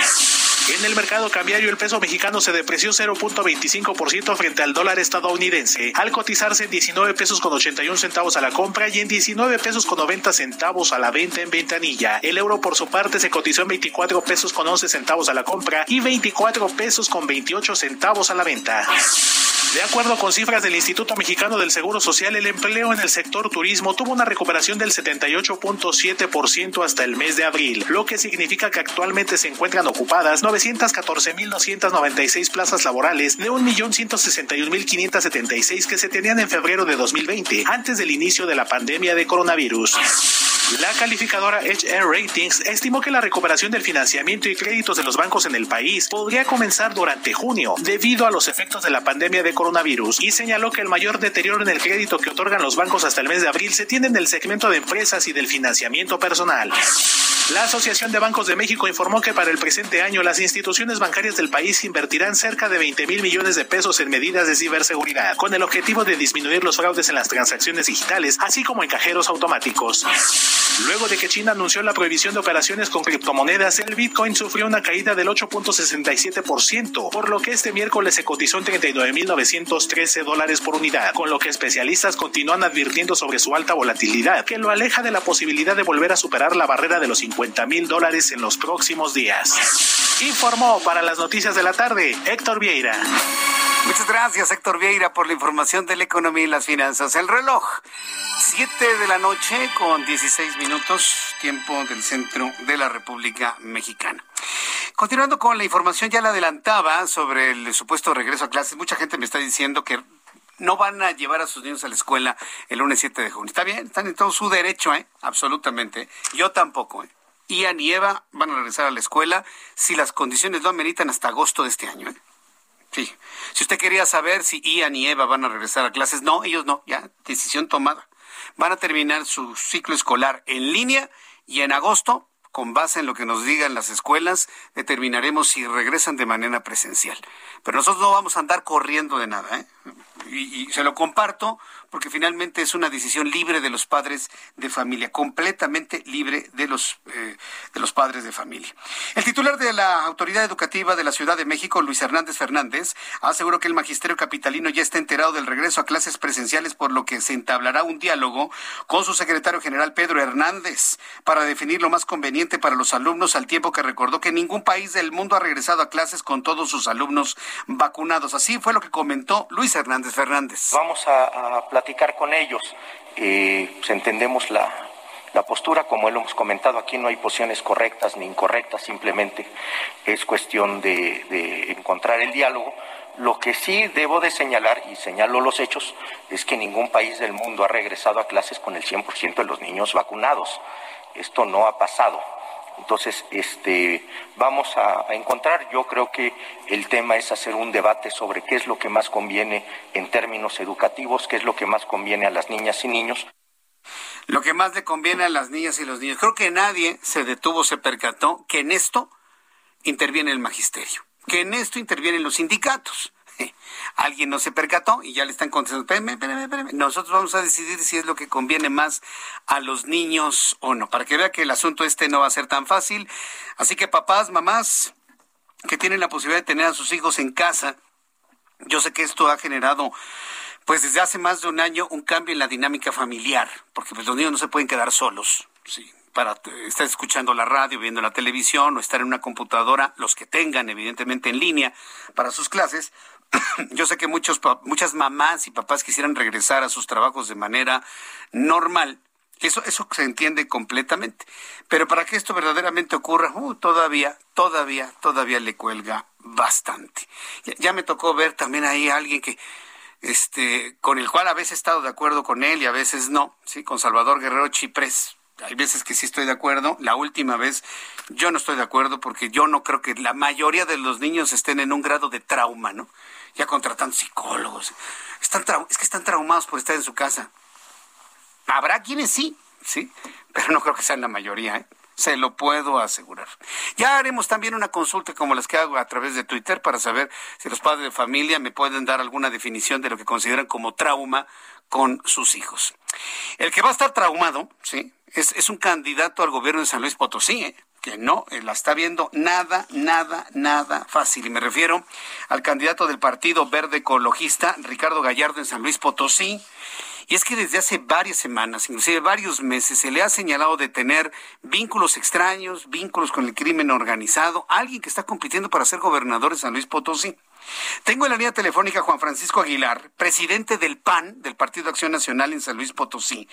[SPEAKER 13] En el mercado cambiario, el peso mexicano se depreció 0.25% frente al dólar estadounidense, al cotizarse en 19 pesos con 81 centavos a la compra y en 19 pesos con 90 centavos a la venta en ventanilla. El euro, por su parte, se cotizó en 24 pesos con 11 centavos a la compra y 24 pesos con 28 centavos a la venta. De acuerdo con cifras del Instituto Mexicano del Seguro Social, el empleo en el sector turismo tuvo una recuperación del 78.7% hasta el mes de abril, lo que significa que actualmente se encuentran ocupadas 914.296 plazas laborales de 1.161.576 que se tenían en febrero de 2020, antes del inicio de la pandemia de coronavirus. La calificadora HR Ratings estimó que la recuperación del financiamiento y créditos de los bancos en el país podría comenzar durante junio debido a los efectos de la pandemia de coronavirus y señaló que el mayor deterioro en el crédito que otorgan los bancos hasta el mes de abril se tiene en el segmento de empresas y del financiamiento personal. La Asociación de Bancos de México informó que para el presente año las instituciones bancarias del país invertirán cerca de 20 mil millones de pesos en medidas de ciberseguridad, con el objetivo de disminuir los fraudes en las transacciones digitales, así como en cajeros automáticos. Luego de que China anunció la prohibición de operaciones con criptomonedas, el Bitcoin sufrió una caída del 8.67%, por lo que este miércoles se cotizó en 39.913 dólares por unidad, con lo que especialistas continúan advirtiendo sobre su alta volatilidad, que lo aleja de la posibilidad de volver a superar la barrera de los 50 mil dólares en los próximos días. Informó para las noticias de la tarde Héctor Vieira.
[SPEAKER 1] Muchas gracias, Héctor Vieira, por la información de la economía y las finanzas. El reloj, 7 de la noche con 16 minutos, tiempo del centro de la República Mexicana. Continuando con la información, ya la adelantaba sobre el supuesto regreso a clases. Mucha gente me está diciendo que no van a llevar a sus niños a la escuela el lunes 7 de junio. Está bien, están en todo su derecho, ¿eh? Absolutamente. Yo tampoco, ¿eh? Ian y Eva van a regresar a la escuela si las condiciones lo ameritan hasta agosto de este año, ¿eh? Sí. Si usted quería saber si Ian y Eva van a regresar a clases, no, ellos no, ya, decisión tomada. Van a terminar su ciclo escolar en línea y en agosto, con base en lo que nos digan las escuelas, determinaremos si regresan de manera presencial. Pero nosotros no vamos a andar corriendo de nada, ¿eh? Y, se lo comparto porque finalmente es una decisión libre de los padres de familia, completamente libre de los, eh, de los padres de familia. El titular de la Autoridad Educativa de la Ciudad de México, Luis Hernández Fernández, aseguró que el magisterio capitalino ya está enterado del regreso a clases presenciales, por lo que se entablará un diálogo con su secretario general, Pedro Hernández, para definir lo más conveniente para los alumnos, al tiempo que recordó que ningún país del mundo ha regresado a clases con todos sus alumnos vacunados. Así fue lo que comentó Luis Hernández Fernández.
[SPEAKER 15] Vamos a, platicar con ellos. Eh, pues entendemos la, la postura, como lo hemos comentado, aquí no hay posiciones correctas ni incorrectas, simplemente es cuestión de, de encontrar el diálogo Lo que sí debo de señalar, y señalo los hechos, es que ningún país del mundo ha regresado a clases con el 100% de los niños vacunados. Esto no ha pasado. Entonces, este, vamos a, encontrar, yo creo que el tema es hacer un debate sobre qué es lo que más conviene en términos educativos, qué es lo que más conviene a las niñas y niños.
[SPEAKER 1] Lo que más le conviene a las niñas y los niños. Creo que nadie se detuvo, se percató que en esto interviene el magisterio, que en esto intervienen los sindicatos. Alguien no se percató y ya le están contestando, nosotros vamos a decidir si es lo que conviene más a los niños o no, para que vea que el asunto este no va a ser tan fácil. Así que papás, mamás que tienen la posibilidad de tener a sus hijos en casa, yo sé que esto ha generado pues desde hace más de un año un cambio en la dinámica familiar, porque pues los niños no se pueden quedar solos, sí, para estar escuchando la radio, viendo la televisión o estar en una computadora, los que tengan evidentemente en línea para sus clases. Yo sé que muchos, muchas mamás y papás quisieran regresar a sus trabajos de manera normal. Eso, eso se entiende completamente. Pero para que esto verdaderamente ocurra, uh, todavía, todavía, todavía le cuelga bastante. Ya, me tocó ver también ahí a alguien que este, con el cual a veces he estado de acuerdo con él y a veces no, sí, con Salvador Guerrero Chiprés. Hay veces que sí estoy de acuerdo. La última vez yo no estoy de acuerdo porque yo no creo que la mayoría de los niños estén en un grado de trauma, ¿no? Ya contratando psicólogos. Están es que están traumados por estar en su casa. Habrá quienes sí, sí, pero no creo que sean la mayoría, ¿eh? Se lo puedo asegurar. Ya haremos también una consulta como las que hago a través de Twitter para saber si los padres de familia me pueden dar alguna definición de lo que consideran como trauma con sus hijos. El que va a estar traumado, ¿sí? Es, es un candidato al gobierno de San Luis Potosí, ¿eh? Que no eh, la está viendo nada, nada, nada fácil. Y me refiero al candidato del Partido Verde Ecologista, Ricardo Gallardo, en San Luis Potosí, y es que desde hace varias semanas, inclusive varios meses, se le ha señalado de tener vínculos extraños, vínculos con el crimen organizado, alguien que está compitiendo para ser gobernador de San Luis Potosí. Tengo en la línea telefónica a Juan Francisco Aguilar, presidente del PAN, del Partido Acción Nacional en San Luis Potosí,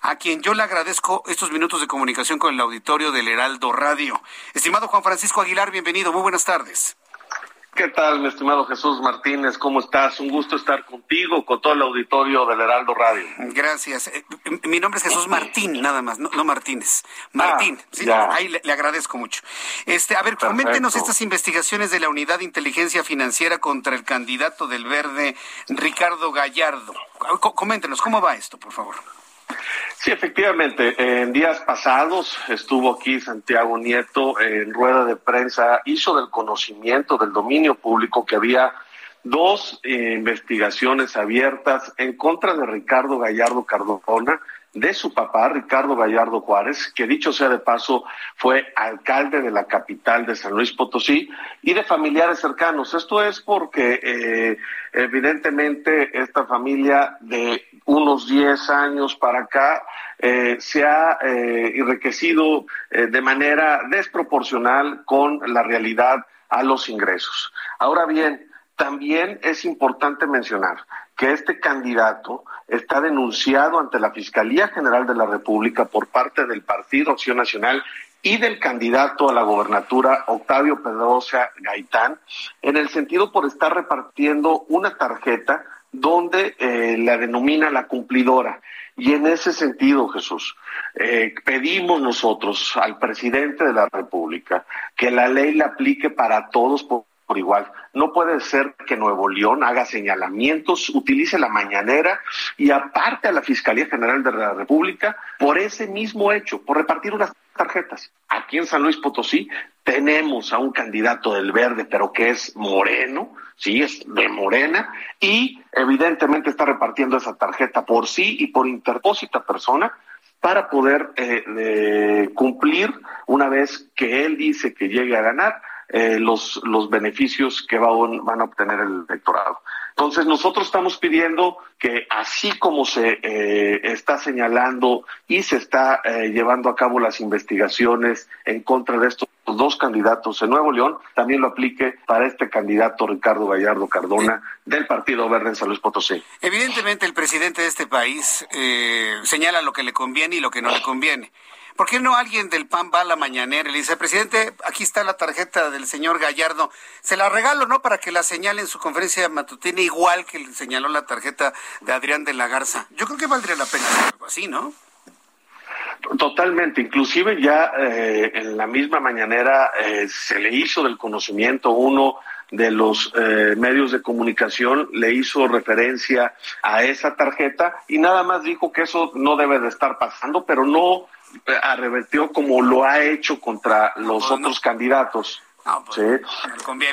[SPEAKER 1] a quien yo le agradezco estos minutos de comunicación con el auditorio del Heraldo Radio. Estimado Juan Francisco Aguilar, bienvenido, muy buenas tardes.
[SPEAKER 16] ¿Qué tal, mi estimado Jesús Martínez? ¿Cómo estás? Un gusto estar contigo, con todo el auditorio del Heraldo Radio.
[SPEAKER 1] Gracias. Eh, mi nombre es Jesús Martín, nada más, no, Martínez. Martín, ah, sí, ahí le, agradezco mucho. Este, a ver, coméntenos estas investigaciones de la Unidad de Inteligencia Financiera contra el candidato del Verde, Ricardo Gallardo. Coméntenos, ¿cómo va esto, por favor?
[SPEAKER 16] Sí, efectivamente. En días pasados estuvo aquí Santiago Nieto en rueda de prensa, hizo del conocimiento del dominio público que había dos investigaciones abiertas en contra de Ricardo Gallardo Cardona, de su papá, Ricardo Gallardo Juárez, que dicho sea de paso, fue alcalde de la capital de San Luis Potosí, y de familiares cercanos. Esto es porque eh, evidentemente esta familia de unos 10 años para acá eh, se ha eh, enriquecido de manera desproporcional con la realidad a los ingresos. Ahora bien, también es importante mencionar que este candidato está denunciado ante la Fiscalía General de la República por parte del Partido Acción Nacional y del candidato a la gobernatura Octavio Pedrosa Gaitán, en el sentido por estar repartiendo una tarjeta donde eh, la denomina la cumplidora. Y en ese sentido, Jesús, eh, pedimos nosotros al presidente de la República que la ley la aplique para todos por igual. No puede ser que Nuevo León haga señalamientos, utilice la mañanera y aparte a la Fiscalía General de la República por ese mismo hecho, por repartir unas tarjetas. Aquí en San Luis Potosí tenemos a un candidato del verde, pero que es moreno, sí, es de morena, y evidentemente está repartiendo esa tarjeta por sí y por interpósita persona para poder eh, cumplir una vez que él dice que llegue a ganar eh, los, los beneficios que van a obtener el electorado. Entonces, nosotros estamos pidiendo que así como se eh, está señalando y se está eh, llevando a cabo las investigaciones en contra de estos dos candidatos en Nuevo León, también lo aplique para este candidato Ricardo Gallardo Cardona del Partido Verde en San Luis Potosí.
[SPEAKER 1] Evidentemente, el presidente de este país señala lo que le conviene y lo que no le conviene. ¿Por qué no alguien del PAN va a la mañanera y le dice, presidente, aquí está la tarjeta del señor Gallardo, se la regalo, ¿no? Para que la señale en su conferencia matutina igual que le señaló la tarjeta de Adrián de la Garza. Yo creo que valdría la pena hacer algo así, ¿no?
[SPEAKER 16] Totalmente, inclusive ya eh, en la misma mañanera eh, se le hizo del conocimiento uno de los eh, medios de comunicación le hizo referencia a esa tarjeta y nada más dijo que eso no debe de estar pasando, pero no arrevertió como lo ha hecho contra los
[SPEAKER 1] Pues
[SPEAKER 16] otros candidatos. ¿sí?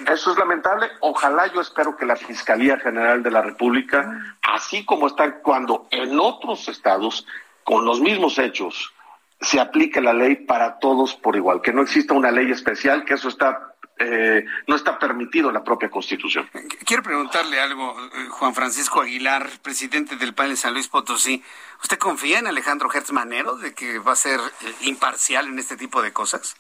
[SPEAKER 16] Eso es lamentable. Ojalá yo espero que la Fiscalía General de la República, así como está actuando en otros estados con los mismos hechos, se aplique la ley para todos por igual, que no exista una ley especial, que eso está eh, no está permitido la propia Constitución.
[SPEAKER 1] Quiero preguntarle algo, eh, Juan Francisco Aguilar, presidente del PAN en San Luis Potosí. ¿Usted confía en Alejandro Hertz Manero de que va a ser eh, imparcial en este tipo de cosas?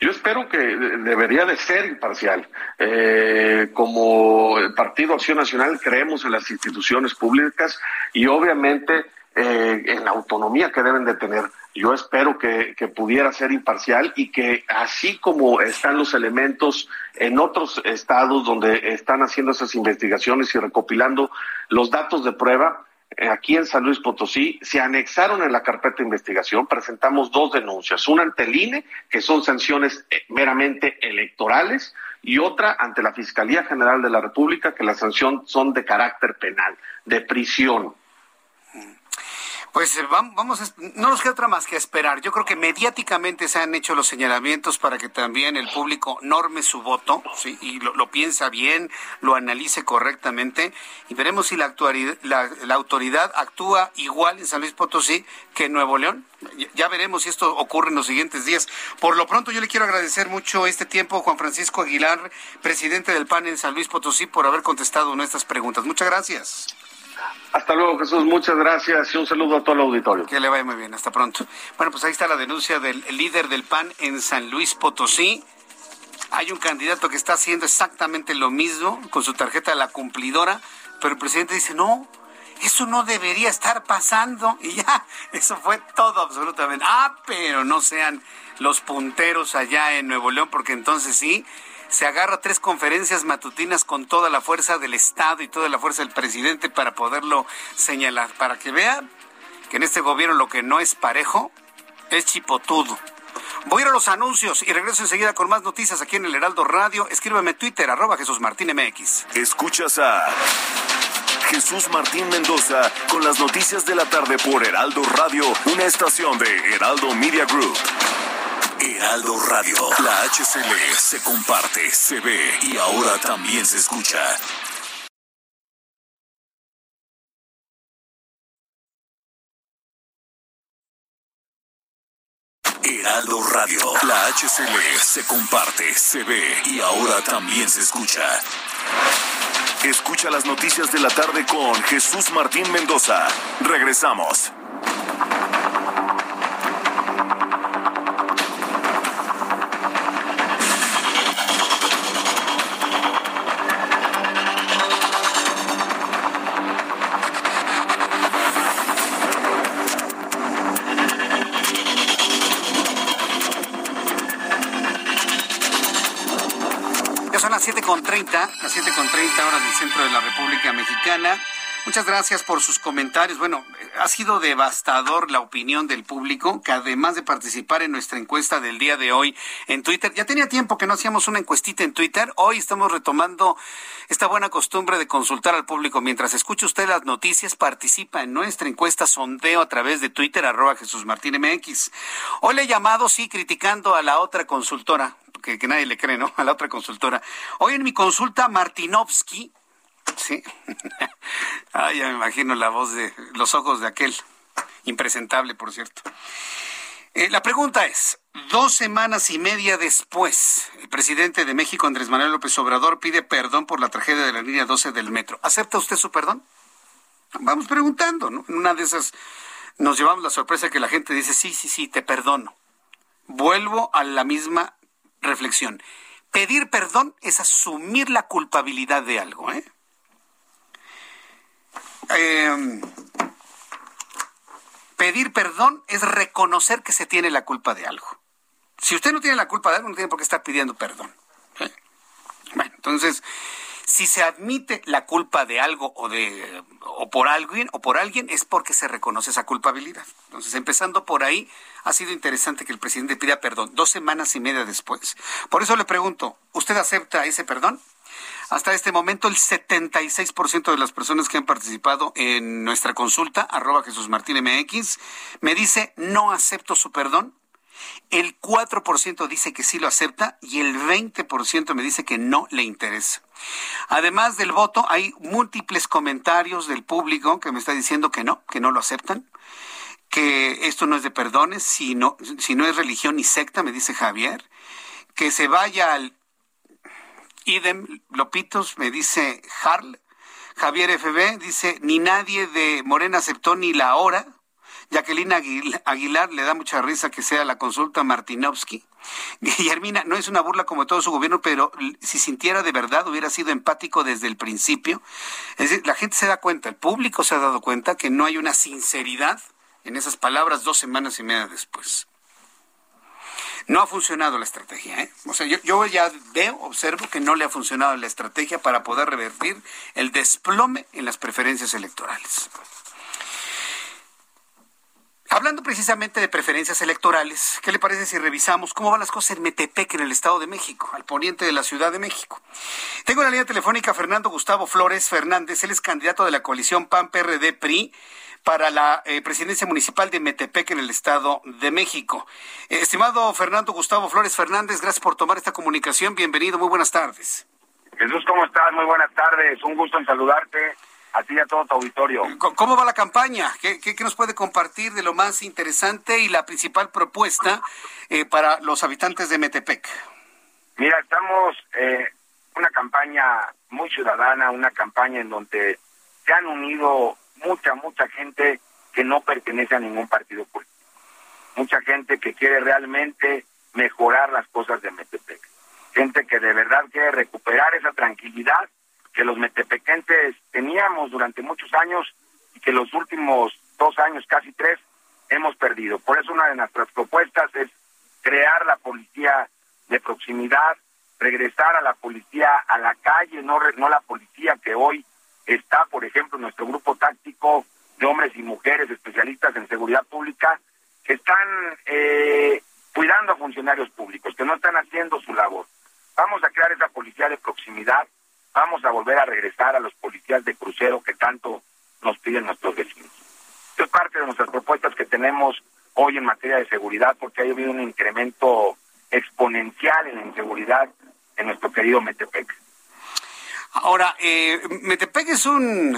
[SPEAKER 16] Yo espero que debería de ser imparcial. Eh, como Partido Acción Nacional creemos en las instituciones públicas y obviamente eh, en la autonomía que deben de tener. Yo espero que, que, pudiera ser imparcial y que así como están los elementos en otros estados donde están haciendo esas investigaciones y recopilando los datos de prueba, eh, aquí en San Luis Potosí se anexaron en la carpeta de investigación, presentamos dos denuncias, una ante el INE, que son sanciones eh, meramente electorales, y otra ante la Fiscalía General de la República, que la sanción son de carácter penal, de prisión.
[SPEAKER 1] Pues eh, vamos, no nos queda otra más que esperar. Yo creo que mediáticamente se han hecho los señalamientos para que también el público norme su voto ¿sí? y lo, lo piensa bien, lo analice correctamente y veremos si la, la, la, autoridad actúa igual en San Luis Potosí que en Nuevo León. Ya veremos si esto ocurre en los siguientes días. Por lo pronto yo le quiero agradecer mucho este tiempo, Juan Francisco Aguilar, presidente del PAN en San Luis Potosí, por haber contestado nuestras preguntas. Muchas gracias.
[SPEAKER 16] Hasta luego, Jesús. Muchas gracias y un saludo a todo el auditorio.
[SPEAKER 1] Que le vaya muy bien. Hasta pronto. Bueno, pues ahí está la denuncia del líder del PAN en San Luis Potosí. Hay un candidato que está haciendo exactamente lo mismo con su tarjeta de la cumplidora, pero el presidente dice, no, eso no debería estar pasando. Y ya, eso fue todo absolutamente. Ah, pero no sean los punteros allá en Nuevo León, porque entonces sí, se agarra tres conferencias matutinas con toda la fuerza del Estado y toda la fuerza del presidente para poderlo señalar, para que vean que en este gobierno lo que no es parejo es chipotudo. Voy a ir a los anuncios y regreso enseguida con más noticias aquí en el Heraldo Radio. Escríbeme en Twitter, arroba Jesús Martín MX.
[SPEAKER 8] Escuchas a Jesús Martín Mendoza con las noticias de la tarde por Heraldo Radio, una estación de Heraldo Media Group. Heraldo Radio. La HCL se comparte, se ve y ahora también se escucha. Heraldo Radio. La HCL se comparte, se ve y ahora también se escucha. Escucha las noticias de la tarde con Jesús Martín Mendoza. Regresamos.
[SPEAKER 1] Las 7.30, las 7.30 horas del centro de la República Mexicana. Muchas gracias por sus comentarios. Bueno, ha sido devastador la opinión del público, que además de participar en nuestra encuesta del día de hoy en Twitter, ya tenía tiempo que no hacíamos una encuestita en Twitter. Hoy estamos retomando esta buena costumbre de consultar al público. Mientras escucha usted las noticias, participa en nuestra encuesta sondeo a través de Twitter, arroba Jesús Martín MX. Hoy le he llamado, sí, criticando a la otra consultora, que, nadie le cree, ¿no? A la otra consultora. Hoy en mi consulta, Martinovsky, Sí. ah, ya me imagino la voz de los ojos de aquel. Impresentable, por cierto. Eh, la pregunta es, dos semanas y media después, el presidente de México, Andrés Manuel López Obrador, pide perdón por la tragedia de la línea 12 del metro. ¿Acepta usted su perdón? Vamos preguntando, ¿no? En una de esas nos llevamos la sorpresa que la gente dice, sí, sí, sí, te perdono. Vuelvo a la misma reflexión. Pedir perdón es asumir la culpabilidad de algo, ¿eh? Eh, Pedir perdón es reconocer que se tiene la culpa de algo. Si usted no tiene la culpa de algo, no tiene por qué estar pidiendo perdón. Bueno, entonces, si se admite la culpa de algo o de o por alguien o por alguien es porque se reconoce esa culpabilidad. Entonces, empezando por ahí, ha sido interesante que el presidente pida perdón dos semanas y media después. Por eso le pregunto, ¿usted acepta ese perdón? Hasta este momento, el 76% de las personas que han participado en nuestra consulta, arroba Jesús Martín MX, me dice no acepto su perdón. El 4% dice que sí lo acepta y el 20% me dice que no le interesa. Además del voto, hay múltiples comentarios del público que me está diciendo que no, que no lo aceptan, que esto no es de perdones, sino, si no es religión ni secta, me dice Javier, que se vaya al idem Lopitos, me dice Harl, Javier FB dice, ni nadie de Morena aceptó ni la hora, Jacqueline Aguilar le da mucha risa que sea la consulta Martinovsky. Guillermina, no es una burla como todo su gobierno, pero si sintiera de verdad, hubiera sido empático desde el principio. Es decir, la gente se da cuenta, el público se ha dado cuenta que no hay una sinceridad en esas palabras dos semanas y media después. No ha funcionado la estrategia. ¿eh? O sea, yo, yo ya veo, observo que no le ha funcionado la estrategia para poder revertir el desplome en las preferencias electorales. Hablando precisamente de preferencias electorales, ¿qué le parece si revisamos cómo van las cosas en Metepec, en el Estado de México, al poniente de la Ciudad de México? Tengo en la línea telefónica a Fernando Gustavo Flores Fernández, él es candidato de la coalición PAN-PRD-PRI para la eh, presidencia municipal de Metepec en el Estado de México. Eh, estimado Fernando Gustavo Flores Fernández, gracias por tomar esta comunicación. Bienvenido, muy buenas tardes.
[SPEAKER 17] Jesús, ¿cómo estás? Muy buenas tardes. Un gusto en saludarte a ti y a todo tu auditorio.
[SPEAKER 1] ¿Cómo va la campaña? ¿Qué, qué, nos puede compartir de lo más interesante y la principal propuesta eh, para los habitantes de Metepec?
[SPEAKER 17] Mira, estamos eh, una campaña muy ciudadana, una campaña en donde se han unido mucha, mucha gente que no pertenece a ningún partido político. Mucha gente que quiere realmente mejorar las cosas de Metepec. Gente que de verdad quiere recuperar esa tranquilidad que los metepequenses teníamos durante muchos años y que los últimos dos años, casi tres, hemos perdido. Por eso una de nuestras propuestas es crear la policía de proximidad, regresar a la policía a la calle, no, no la policía que hoy está, por ejemplo, nuestro grupo táctico de hombres y mujeres especialistas en seguridad pública, que están eh, cuidando a funcionarios públicos, que no están haciendo su labor. Vamos a crear esa policía de proximidad vamos a volver a regresar a los policías de crucero que tanto nos piden nuestros vecinos. Esto es parte de nuestras propuestas que tenemos hoy en materia de seguridad porque ha habido un incremento exponencial en la inseguridad en nuestro querido Metepec.
[SPEAKER 1] Ahora, eh, Metepec es un,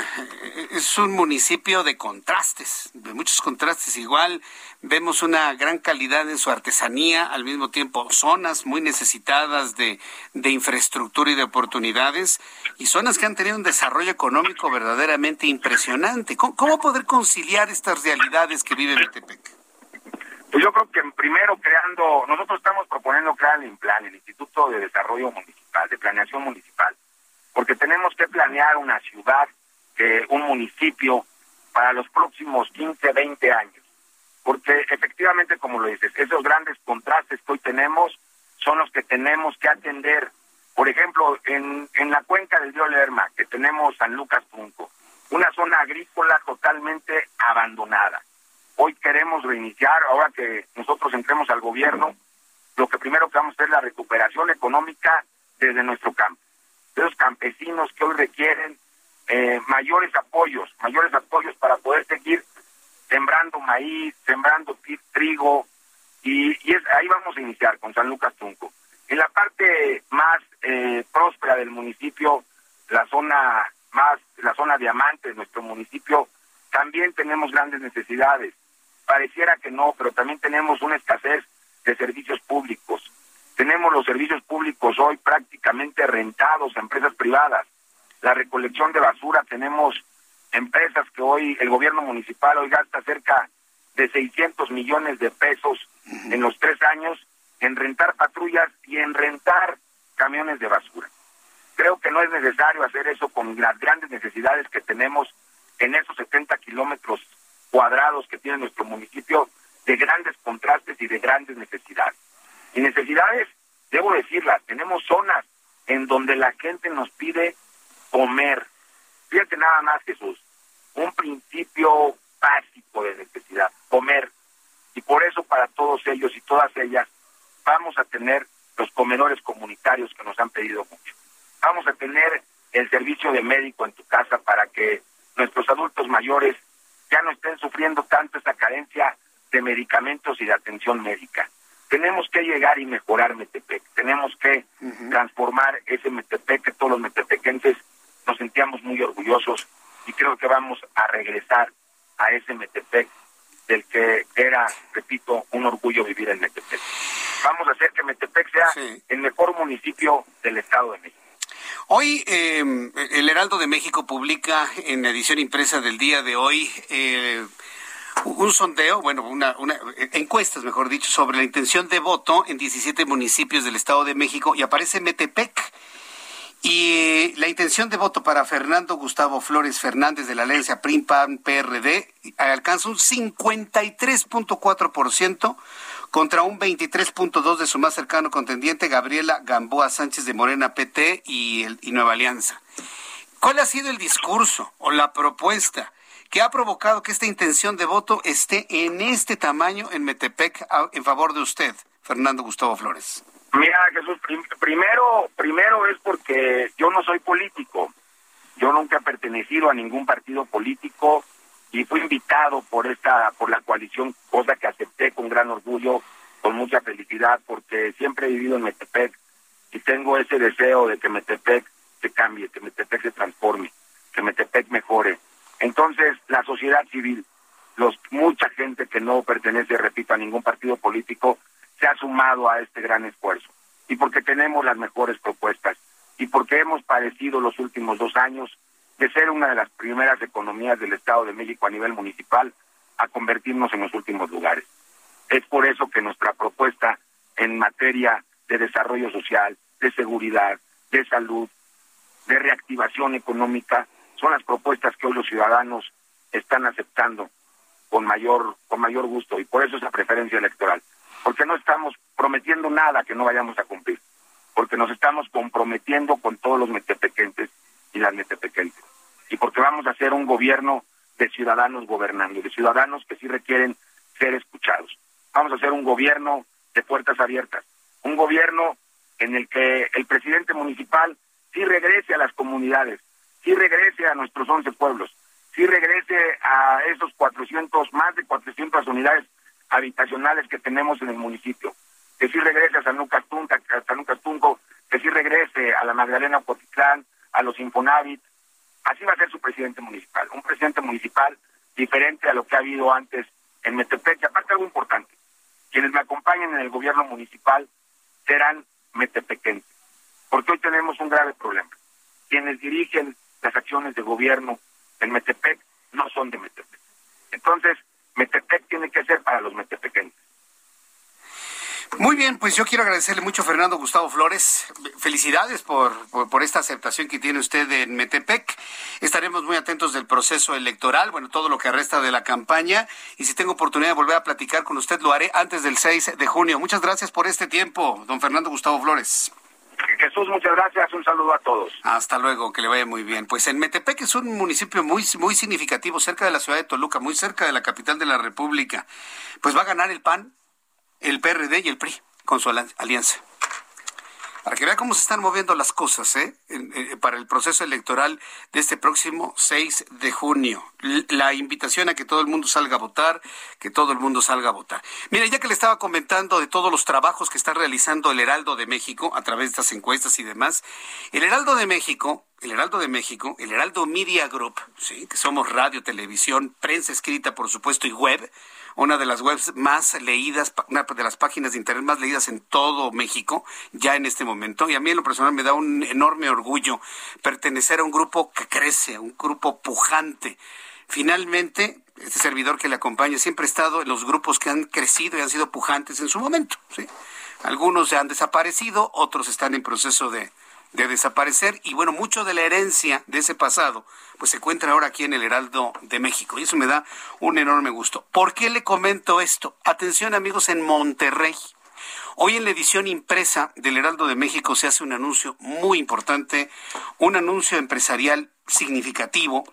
[SPEAKER 1] es un municipio de contrastes, de muchos contrastes. Igual vemos una gran calidad en su artesanía, al mismo tiempo zonas muy necesitadas de, de infraestructura y de oportunidades, y zonas que han tenido un desarrollo económico verdaderamente impresionante. ¿Cómo, poder conciliar estas realidades que vive Metepec?
[SPEAKER 17] Pues yo creo que primero creando, nosotros estamos proponiendo crear el INPLAN, el Instituto de Desarrollo Municipal, de Planeación Municipal porque tenemos que planear una ciudad, un municipio para los próximos 15, 20 años. Porque efectivamente, como lo dices, esos grandes contrastes que hoy tenemos son los que tenemos que atender. Por ejemplo, en, en la cuenca del río Lerma, que tenemos San Lucas Punco, una zona agrícola totalmente abandonada. Hoy queremos reiniciar, ahora que nosotros entremos al gobierno, lo que primero que vamos a hacer es la recuperación económica desde nuestro campo de los campesinos que hoy requieren eh, mayores apoyos, mayores apoyos para poder seguir sembrando maíz, sembrando trigo, y, y es, ahí vamos a iniciar con San Lucas Tunco. En la parte más eh, próspera del municipio, la zona más, la zona diamante de nuestro municipio, también tenemos grandes necesidades. Pareciera que no, pero también tenemos una escasez de servicios públicos. Tenemos los servicios públicos hoy prácticamente rentados a empresas privadas. La recolección de basura, tenemos empresas que hoy el gobierno municipal hoy gasta cerca de 600 millones de pesos en los tres años en rentar patrullas y en rentar camiones de basura. Creo que no es necesario hacer eso con las grandes necesidades que tenemos en esos 70 kilómetros cuadrados que tiene nuestro municipio de grandes contrastes y de grandes necesidades. Y necesidades, debo decirlas, tenemos zonas en donde la gente nos pide comer. Fíjate nada más, Jesús, un principio básico de necesidad, comer. Y por eso para todos ellos y todas ellas vamos a tener los comedores comunitarios que nos han pedido mucho. Vamos a tener el servicio de médico en tu casa para que nuestros adultos mayores ya no estén sufriendo tanto esa carencia de medicamentos y de atención médica. Tenemos que llegar y mejorar Metepec, tenemos que transformar ese Metepec que todos los metepequenses nos sentíamos muy orgullosos y creo que vamos a regresar a ese Metepec del que era, repito, un orgullo vivir en Metepec. Vamos a hacer que Metepec sea el mejor municipio del Estado de México.
[SPEAKER 1] Hoy eh, el Heraldo de México publica en la edición impresa del día de hoy eh, un sondeo, bueno, una, una, encuestas, mejor dicho, sobre la intención de voto en 17 municipios del Estado de México y aparece Metepec. Y la intención de voto para Fernando Gustavo Flores Fernández de la Alianza PRIM-PAN-PRD alcanza un 53.4% contra un 23.2 de su más cercano contendiente, Gabriela Gamboa Sánchez de Morena PT y Nueva Alianza. ¿Cuál ha sido el discurso o la propuesta que ha provocado que esta intención de voto esté en este tamaño en Metepec en favor de usted, Fernando Gustavo Flores?
[SPEAKER 17] Mira, Jesús, primero, primero es porque yo no soy político. Yo nunca he pertenecido a ningún partido político y fui invitado por esta por la coalición, cosa que acepté con gran orgullo, con mucha felicidad, porque siempre he vivido en Metepec y tengo ese deseo de que Metepec se cambie, que Metepec se transforme, que Metepec mejore. Entonces, la sociedad civil, mucha gente que no pertenece, repito, a ningún partido político, se ha sumado a este gran esfuerzo. Y porque tenemos las mejores propuestas y porque hemos padecido los últimos dos años de ser una de las primeras economías del Estado de México a nivel municipal a convertirnos en los últimos lugares. Es por eso que nuestra propuesta en materia de desarrollo social, de seguridad, de salud, de reactivación económica, son las propuestas que hoy los ciudadanos están aceptando con mayor, con mayor gusto y por eso esa preferencia electoral. Porque no estamos prometiendo nada que no vayamos a cumplir, porque nos estamos comprometiendo con todos los metepequentes y las metepequentes y porque vamos a hacer un gobierno de ciudadanos gobernando, de ciudadanos que sí requieren ser escuchados. Vamos a hacer un gobierno de puertas abiertas, un gobierno en el que el presidente municipal sí regrese a las comunidades, sí regrese a nuestros 11 pueblos, sí regrese a esos 400, más de 400 unidades habitacionales que tenemos en el municipio, que sí regrese a San Lucas, Tunca, San Lucas Tunco, que sí regrese a la Magdalena Potitlán, a los Infonavit, Así va a ser su presidente municipal, un presidente municipal diferente a lo que ha habido antes en Metepec. Y aparte algo importante, quienes me acompañen en el gobierno municipal serán metepequenses, porque hoy tenemos un grave problema. Quienes dirigen las acciones de gobierno en Metepec no son de Metepec. Entonces, Metepec tiene que ser para los metepequenses.
[SPEAKER 1] Muy bien, pues yo quiero agradecerle mucho a Fernando Gustavo Flores. Felicidades por, por, esta aceptación que tiene usted en Metepec. Estaremos muy atentos del proceso electoral, bueno, todo lo que resta de la campaña. Y si tengo oportunidad de volver a platicar con usted, lo haré antes del 6 de junio. Muchas gracias por este tiempo, don Fernando Gustavo Flores.
[SPEAKER 17] Jesús, muchas gracias. Un saludo a todos.
[SPEAKER 1] Hasta luego, que le vaya muy bien. Pues en Metepec es un municipio muy, muy significativo, cerca de la ciudad de Toluca, muy cerca de la capital de la República. Pues va a ganar el PAN el PRD y el PRI con su alianza. Para que vea cómo se están moviendo las cosas ¿eh? para el proceso electoral de este próximo 6 de junio. La invitación a que todo el mundo salga a votar, que todo el mundo salga a votar. Mira, ya que le estaba comentando de todos los trabajos que está realizando el Heraldo de México a través de estas encuestas y demás, el Heraldo de México, el Heraldo de México, el Heraldo Media Group, ¿sí? que somos radio, televisión, prensa escrita, por supuesto, y web, una de las webs más leídas, una de las páginas de internet más leídas en todo México, ya en este momento. Y a mí en lo personal me da un enorme orgullo pertenecer a un grupo que crece, un grupo pujante. Finalmente, este servidor que le acompaña siempre ha estado en los grupos que han crecido y han sido pujantes en su momento. Algunos se han desaparecido, otros están en proceso de, de desaparecer y bueno, mucho de la herencia de ese pasado pues se encuentra ahora aquí en el Heraldo de México y eso me da un enorme gusto. ¿Por qué le comento esto? Atención amigos en Monterrey. Hoy en la edición impresa del Heraldo de México se hace un anuncio muy importante, un anuncio empresarial significativo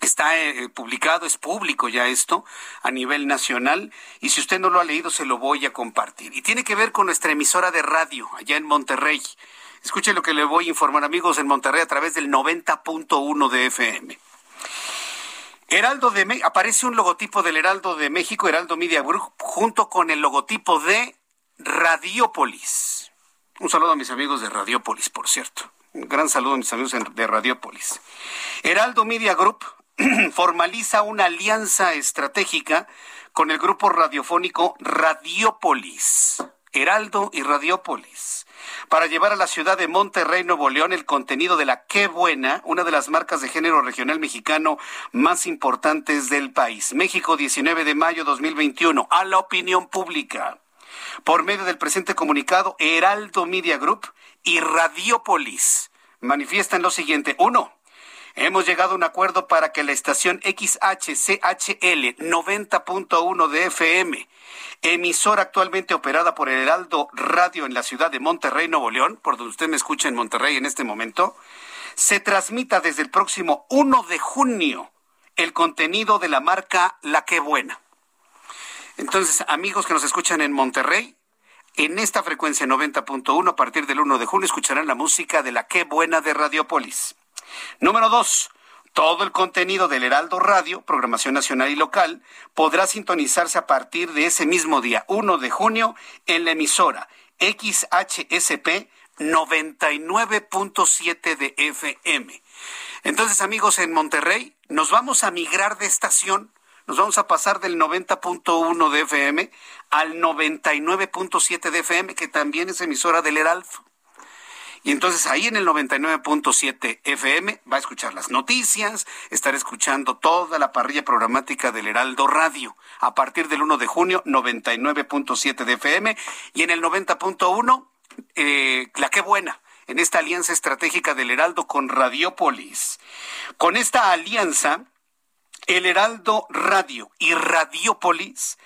[SPEAKER 1] Está eh, publicado, es público ya esto a nivel nacional y si usted no lo ha leído se lo voy a compartir. Y tiene que ver con nuestra emisora de radio allá en Monterrey. Escuche lo que le voy a informar amigos en Monterrey a través del 90.1 de FM. Heraldo de aparece un logotipo del Heraldo de México, Heraldo Media Group, junto con el logotipo de Radiopolis. Un saludo a mis amigos de Radiopolis, por cierto. Un gran saludo a mis amigos de Radiopolis. Heraldo Media Group formaliza una alianza estratégica con el grupo radiofónico Radiopolis, Heraldo y Radiopolis, para llevar a la ciudad de Monterrey, Nuevo León, el contenido de la Qué Buena, una de las marcas de género regional mexicano más importantes del país. México, 19 de mayo 2021, a la opinión pública. Por medio del presente comunicado, Heraldo Media Group y Radiopolis manifiestan lo siguiente. Uno, Hemos llegado a un acuerdo para que la estación XHCHL 90.1 de FM, emisora actualmente operada por el Heraldo Radio en la ciudad de Monterrey, Nuevo León, por donde usted me escucha en Monterrey en este momento, se transmita desde el próximo 1 de junio el contenido de la marca La Que Buena. Entonces, amigos que nos escuchan en Monterrey, en esta frecuencia 90.1, a partir del 1 de junio, escucharán la música de La Que Buena de Radiopolis. Número dos, todo el contenido del Heraldo Radio, programación nacional y local, podrá sintonizarse a partir de ese mismo día, 1 de junio, en la emisora XHSP 99.7 de FM. Entonces, amigos, en Monterrey, nos vamos a migrar de estación, nos vamos a pasar del 90.1 de FM al 99.7 de FM, que también es emisora del Heraldo. Y entonces ahí en el 99.7 FM va a escuchar las noticias, estar escuchando toda la parrilla programática del Heraldo Radio. A partir del 1 de junio, 99.7 de FM y en el 90.1, eh, la que buena en esta alianza estratégica del Heraldo con Radiopolis. Con esta alianza, el Heraldo Radio y Radiopolis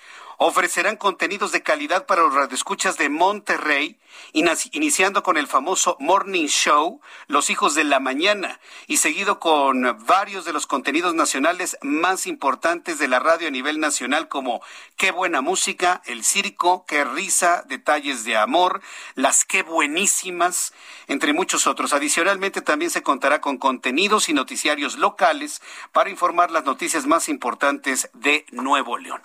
[SPEAKER 1] ofrecerán contenidos de calidad para los radioescuchas de Monterrey, iniciando con el famoso Morning Show, Los Hijos de la Mañana, y seguido con varios de los contenidos nacionales más importantes de la radio a nivel nacional, como Qué buena música, El Circo, Qué risa, Detalles de Amor, Las Qué buenísimas, entre muchos otros. Adicionalmente, también se contará con contenidos y noticiarios locales para informar las noticias más importantes de Nuevo León.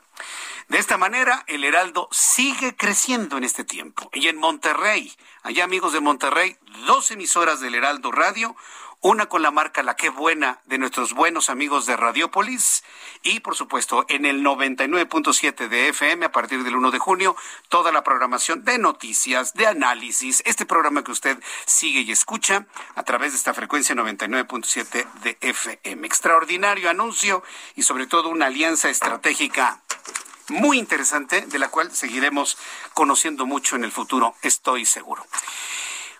[SPEAKER 1] De esta manera, el Heraldo sigue creciendo en este tiempo. Y en Monterrey, allá amigos de Monterrey, dos emisoras del Heraldo Radio, una con la marca La Qué Buena de nuestros buenos amigos de Radiopolis y por supuesto en el 99.7 de FM a partir del 1 de junio toda la programación de noticias, de análisis, este programa que usted sigue y escucha a través de esta frecuencia 99.7 de FM. Extraordinario anuncio y sobre todo una alianza estratégica muy interesante de la cual seguiremos conociendo mucho en el futuro, estoy seguro.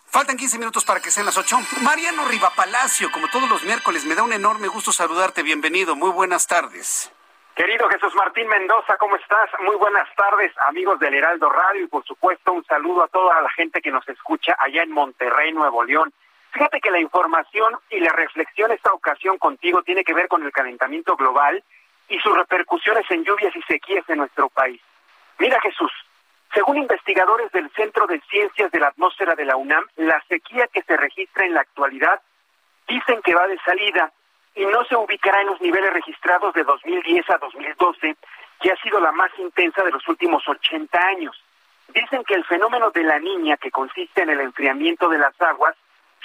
[SPEAKER 1] Faltan 15 minutos para que sean las 8. Mariano Riva Palacio, como todos los miércoles, me da un enorme gusto saludarte. Bienvenido, muy buenas tardes.
[SPEAKER 18] Querido Jesús Martín Mendoza, ¿cómo estás? Muy buenas tardes, amigos del Heraldo Radio y por supuesto un saludo a toda la gente que nos escucha allá en Monterrey, Nuevo León. Fíjate que la información y la reflexión esta ocasión contigo tiene que ver con el calentamiento global y sus repercusiones en lluvias y sequías en nuestro país. Mira Jesús, según investigadores del Centro de Ciencias de la Atmósfera de la UNAM, la sequía que se registra en la actualidad dicen que va de salida y no se ubicará en los niveles registrados de 2010 a 2012, que ha sido la más intensa de los últimos 80 años. Dicen que el fenómeno de la niña, que consiste en el enfriamiento de las aguas,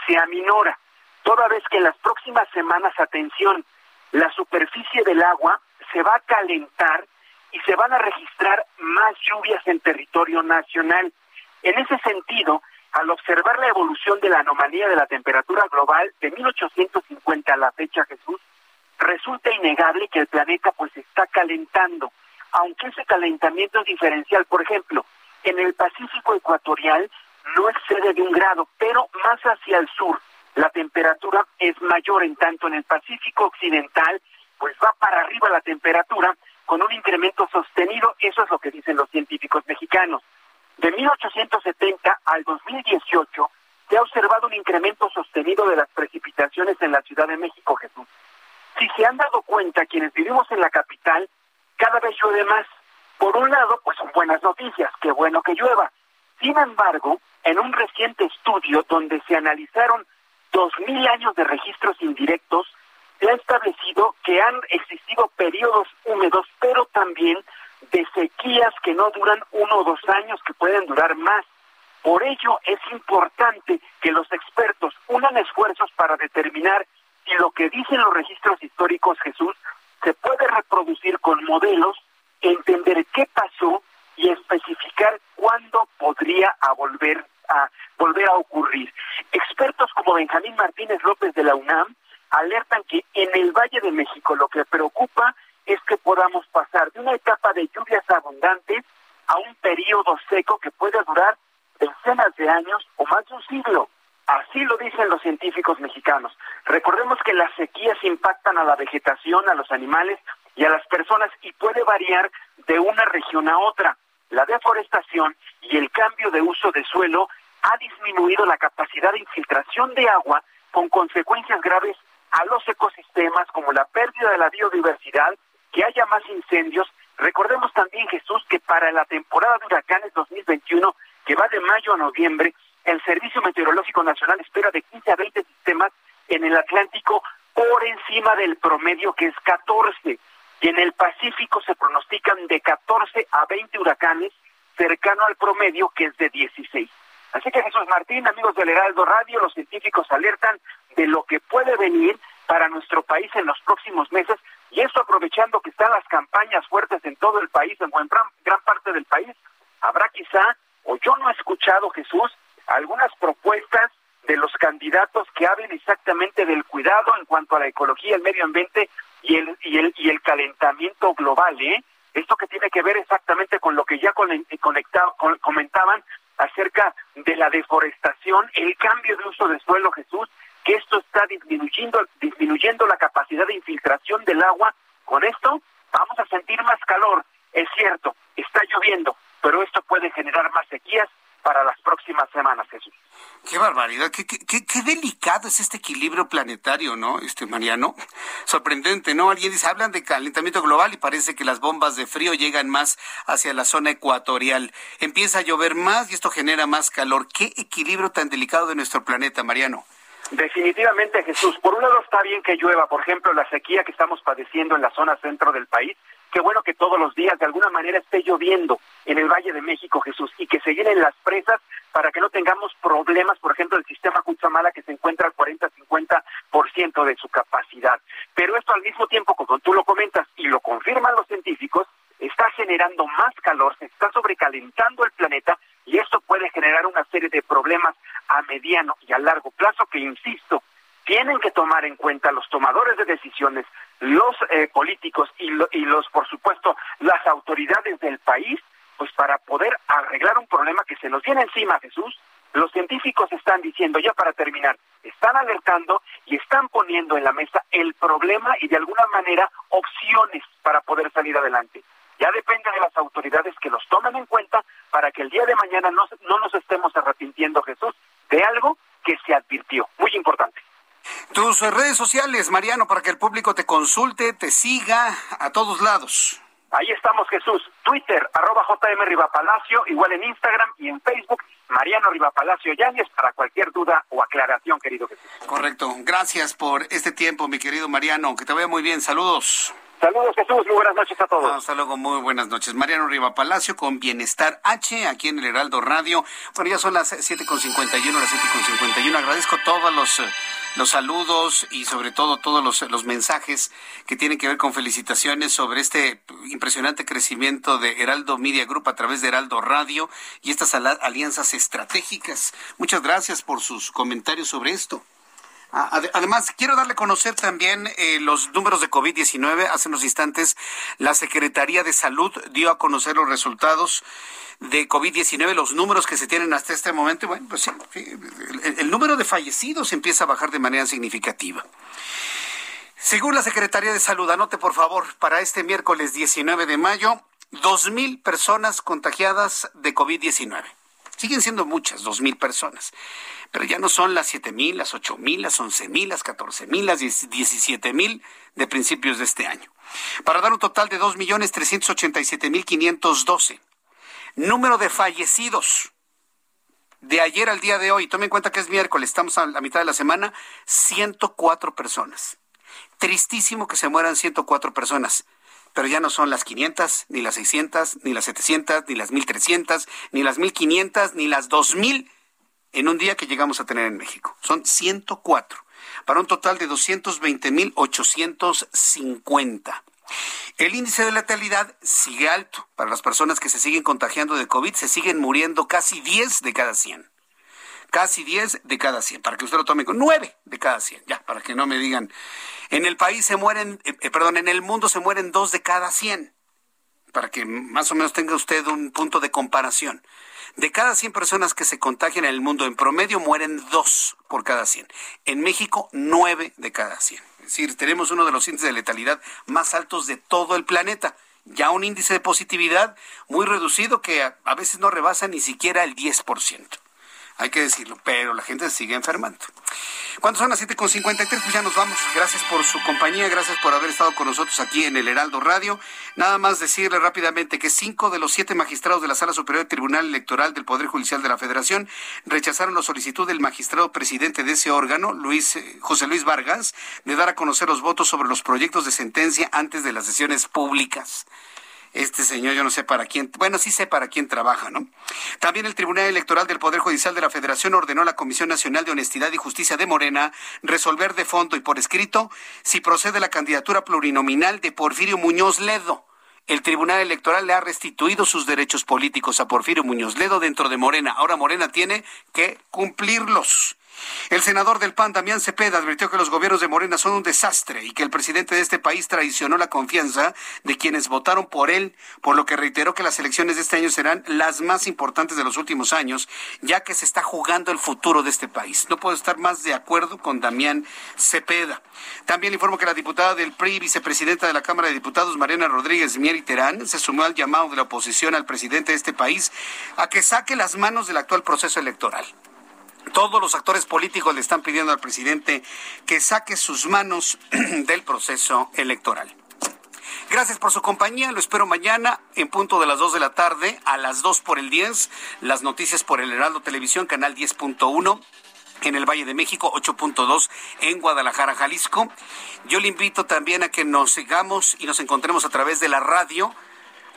[SPEAKER 18] se aminora, toda vez que en las próximas semanas, atención, la superficie del agua se va a calentar y se van a registrar más lluvias en territorio nacional. En ese sentido, al observar la evolución de la anomalía de la temperatura global de 1850 a la fecha, Jesús, resulta innegable que el planeta pues está calentando, aunque ese calentamiento es diferencial. Por ejemplo, en el Pacífico ecuatorial no excede de un grado, pero más hacia el sur la temperatura es mayor, en tanto en el Pacífico Occidental, pues va para arriba la temperatura con un incremento sostenido, eso es lo que dicen los científicos mexicanos. De 1870 al 2018 se ha observado un incremento sostenido de las precipitaciones en la Ciudad de México, Jesús. Si se han dado cuenta quienes vivimos en la capital, cada vez llueve más. Por un lado, pues son buenas noticias, qué bueno que llueva. Sin embargo, en un reciente estudio donde se analizaron dos mil años de registros indirectos, se ha establecido que han existido periodos húmedos, pero también de sequías que no duran uno o dos años, que pueden durar más. Por ello es importante que los expertos unan esfuerzos para determinar si lo que dicen los registros históricos, Jesús, se puede reproducir con modelos, entender qué pasó y especificar cuándo podría volver a volver a ocurrir. Expertos como Benjamín Martínez López de la UNAM alertan que en el Valle de México lo que preocupa es que podamos pasar de una etapa de lluvias abundantes a un periodo seco que puede durar decenas de años o más de un siglo. Así lo dicen los científicos mexicanos. Recordemos que las sequías impactan a la vegetación, a los animales y a las personas y puede variar de una región a otra. La deforestación y el cambio de uso de suelo ha disminuido la capacidad de infiltración de agua con consecuencias graves a los ecosistemas como la pérdida de la biodiversidad, que haya más incendios. Recordemos también, Jesús, que para la temporada de huracanes 2021, que va de mayo a noviembre, el Servicio Meteorológico Nacional espera de 15 a 20 sistemas en el Atlántico por encima del promedio que es 14. Y en el Pacífico se pronostican de 14 a 20 huracanes, cercano al promedio que es de 16. Así que Jesús Martín, amigos del Heraldo Radio, los científicos alertan de lo que puede venir para nuestro país en los próximos meses y esto aprovechando que están las campañas fuertes en todo el país, en gran, gran parte del país, habrá quizá, o yo no he escuchado, Jesús, algunas propuestas de los candidatos que hablen exactamente del cuidado en cuanto a la ecología, el medio ambiente y el, y el, y el calentamiento global, ¿eh? Esto que tiene que ver exactamente con lo que ya comentaban acerca de la deforestación, el cambio de uso de suelo, Jesús, que esto está disminuyendo, disminuyendo la capacidad de infiltración del agua. Con esto vamos a sentir más calor. Es cierto, está lloviendo, pero esto puede generar más sequías para las próximas semanas, Jesús.
[SPEAKER 1] Qué barbaridad, qué, qué, qué, delicado es este equilibrio planetario, ¿no? Este Mariano, sorprendente, ¿no? Alguien dice, hablan de calentamiento global y parece que las bombas de frío llegan más hacia la zona ecuatorial. Empieza a llover más y esto genera más calor. ¿Qué equilibrio tan delicado de nuestro planeta, Mariano?
[SPEAKER 18] Definitivamente, Jesús. Por un lado está bien que llueva, por ejemplo, la sequía que estamos padeciendo en la zona centro del país. Qué bueno que todos los días de alguna manera esté lloviendo en el Valle de México, Jesús, y que se llenen las presas para que no tengamos problemas, por ejemplo, del sistema Cuchamala que se encuentra al 40-50% de su capacidad. Pero esto al mismo tiempo, como tú lo comentas y lo confirman los científicos, está generando más calor, se está sobrecalentando el planeta y esto puede generar una serie de problemas a mediano y a largo plazo que, insisto, tienen que tomar en cuenta los tomadores de decisiones, los eh, políticos y, y los, por supuesto, las autoridades del país, pues para poder arreglar un problema que se nos viene encima, Jesús. Los científicos están diciendo, ya para terminar, están alertando y están poniendo en la mesa el problema y de alguna manera opciones para poder salir adelante. Ya depende de las autoridades que los tomen en cuenta para que el día de mañana no, no nos estemos arrepintiendo, Jesús, de algo que se advirtió. Muy importante.
[SPEAKER 1] Tus redes sociales, Mariano, para que el público te consulte, te siga a todos lados.
[SPEAKER 18] Ahí estamos, Jesús. Twitter, arroba JM Rivapalacio, igual en Instagram y en Facebook, Mariano Rivapalacio Yáñez, para cualquier duda o aclaración, querido Jesús.
[SPEAKER 1] Correcto. Gracias por este tiempo, mi querido Mariano. Que te vaya muy bien. Saludos.
[SPEAKER 18] Saludos Jesús, muy buenas noches a todos.
[SPEAKER 1] Hasta luego, muy buenas noches. Mariano Riva Palacio con Bienestar H aquí en el Heraldo Radio. Bueno, ya son las 7.51, las 7.51. Agradezco todos los, eh, los saludos y sobre todo todos los, los mensajes que tienen que ver con felicitaciones sobre este impresionante crecimiento de Heraldo Media Group a través de Heraldo Radio y estas alianzas estratégicas. Muchas gracias por sus comentarios sobre esto. Ah, además, quiero darle a conocer también eh, los números de COVID-19. Hace unos instantes, la Secretaría de Salud dio a conocer los resultados de COVID-19, los números que se tienen hasta este momento. Bueno, pues sí, el, el número de fallecidos empieza a bajar de manera significativa. Según la Secretaría de Salud, anote por favor, para este miércoles 19 de mayo, 2.000 personas contagiadas de COVID-19. Siguen siendo muchas, 2.000 personas pero ya no son las siete mil, las ocho mil, las once mil, las catorce mil, las diecisiete mil de principios de este año. Para dar un total de dos millones trescientos ochenta y siete mil quinientos doce. Número de fallecidos de ayer al día de hoy, tomen en cuenta que es miércoles, estamos a la mitad de la semana, 104 personas. Tristísimo que se mueran 104 personas, pero ya no son las 500, ni las 600, ni las 700, ni las 1300, ni las 1500, ni las 2000 en un día que llegamos a tener en México. Son 104, para un total de 220.850. El índice de letalidad sigue alto. Para las personas que se siguen contagiando de COVID, se siguen muriendo casi 10 de cada 100. Casi 10 de cada 100, para que usted lo tome con 9 de cada 100, ya, para que no me digan. En el país se mueren, eh, eh, perdón, en el mundo se mueren 2 de cada 100, para que más o menos tenga usted un punto de comparación. De cada 100 personas que se contagian en el mundo, en promedio mueren dos por cada 100. En México, 9 de cada 100. Es decir, tenemos uno de los índices de letalidad más altos de todo el planeta. Ya un índice de positividad muy reducido que a, veces no rebasa ni siquiera el 10% hay que decirlo, pero la gente sigue enfermando. ¿Cuántos son las 7.53? Pues ya nos vamos. Gracias por su compañía, gracias por haber estado con nosotros aquí en el Heraldo Radio. Nada más decirle rápidamente que cinco de los siete magistrados de la Sala Superior del Tribunal Electoral del Poder Judicial de la Federación rechazaron la solicitud del magistrado presidente de ese órgano, Luis, eh, José Luis Vargas, de dar a conocer los votos sobre los proyectos de sentencia antes de las sesiones públicas este señor, yo no sé para quién, bueno, sí sé para quién trabaja, ¿no? También el Tribunal Electoral del Poder Judicial de la Federación ordenó a la Comisión Nacional de Honestidad y Justicia de Morena resolver de fondo y por escrito si procede la candidatura plurinominal de Porfirio Muñoz Ledo. El Tribunal Electoral le ha restituido sus derechos políticos a Porfirio Muñoz Ledo dentro de Morena. Ahora Morena tiene que cumplirlos. El senador del PAN, Damián Cepeda, advirtió que los gobiernos de Morena son un desastre y que el presidente de este país traicionó la confianza de quienes votaron por él, por lo que reiteró que las elecciones de este año serán las más importantes de los últimos años, ya que se está jugando el futuro de este país. No puedo estar más de acuerdo con Damián Cepeda. También informo que la diputada del PRI, vicepresidenta de la Cámara de Diputados, Mariana Rodríguez Mieri Terán, se sumó al llamado de la oposición al presidente de este país a que saque las manos del actual proceso electoral. Todos los actores políticos le están pidiendo al presidente que saque sus manos del proceso electoral. Gracias por su compañía. Lo espero mañana en punto de las 2 de la tarde, a las 2 por el 10. Las noticias por el Heraldo Televisión, canal 10.1 en el Valle de México, 8.2 en Guadalajara, Jalisco. Yo le invito también a que nos sigamos y nos encontremos a través de la radio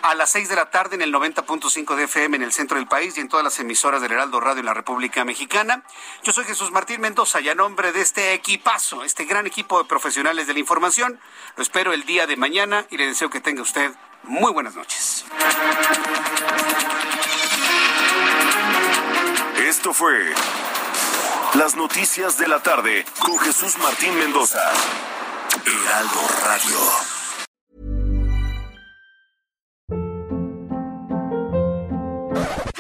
[SPEAKER 1] a las 6 de la tarde en el 90.5 de FM en el centro del país y en todas las emisoras del Heraldo Radio en la República Mexicana. Yo soy Jesús Martín Mendoza y a nombre de este equipazo, este gran equipo de profesionales de la información, lo espero el día de mañana y le deseo que tenga usted muy buenas noches.
[SPEAKER 8] Esto fue Las Noticias de la Tarde con Jesús Martín Mendoza. Heraldo Radio.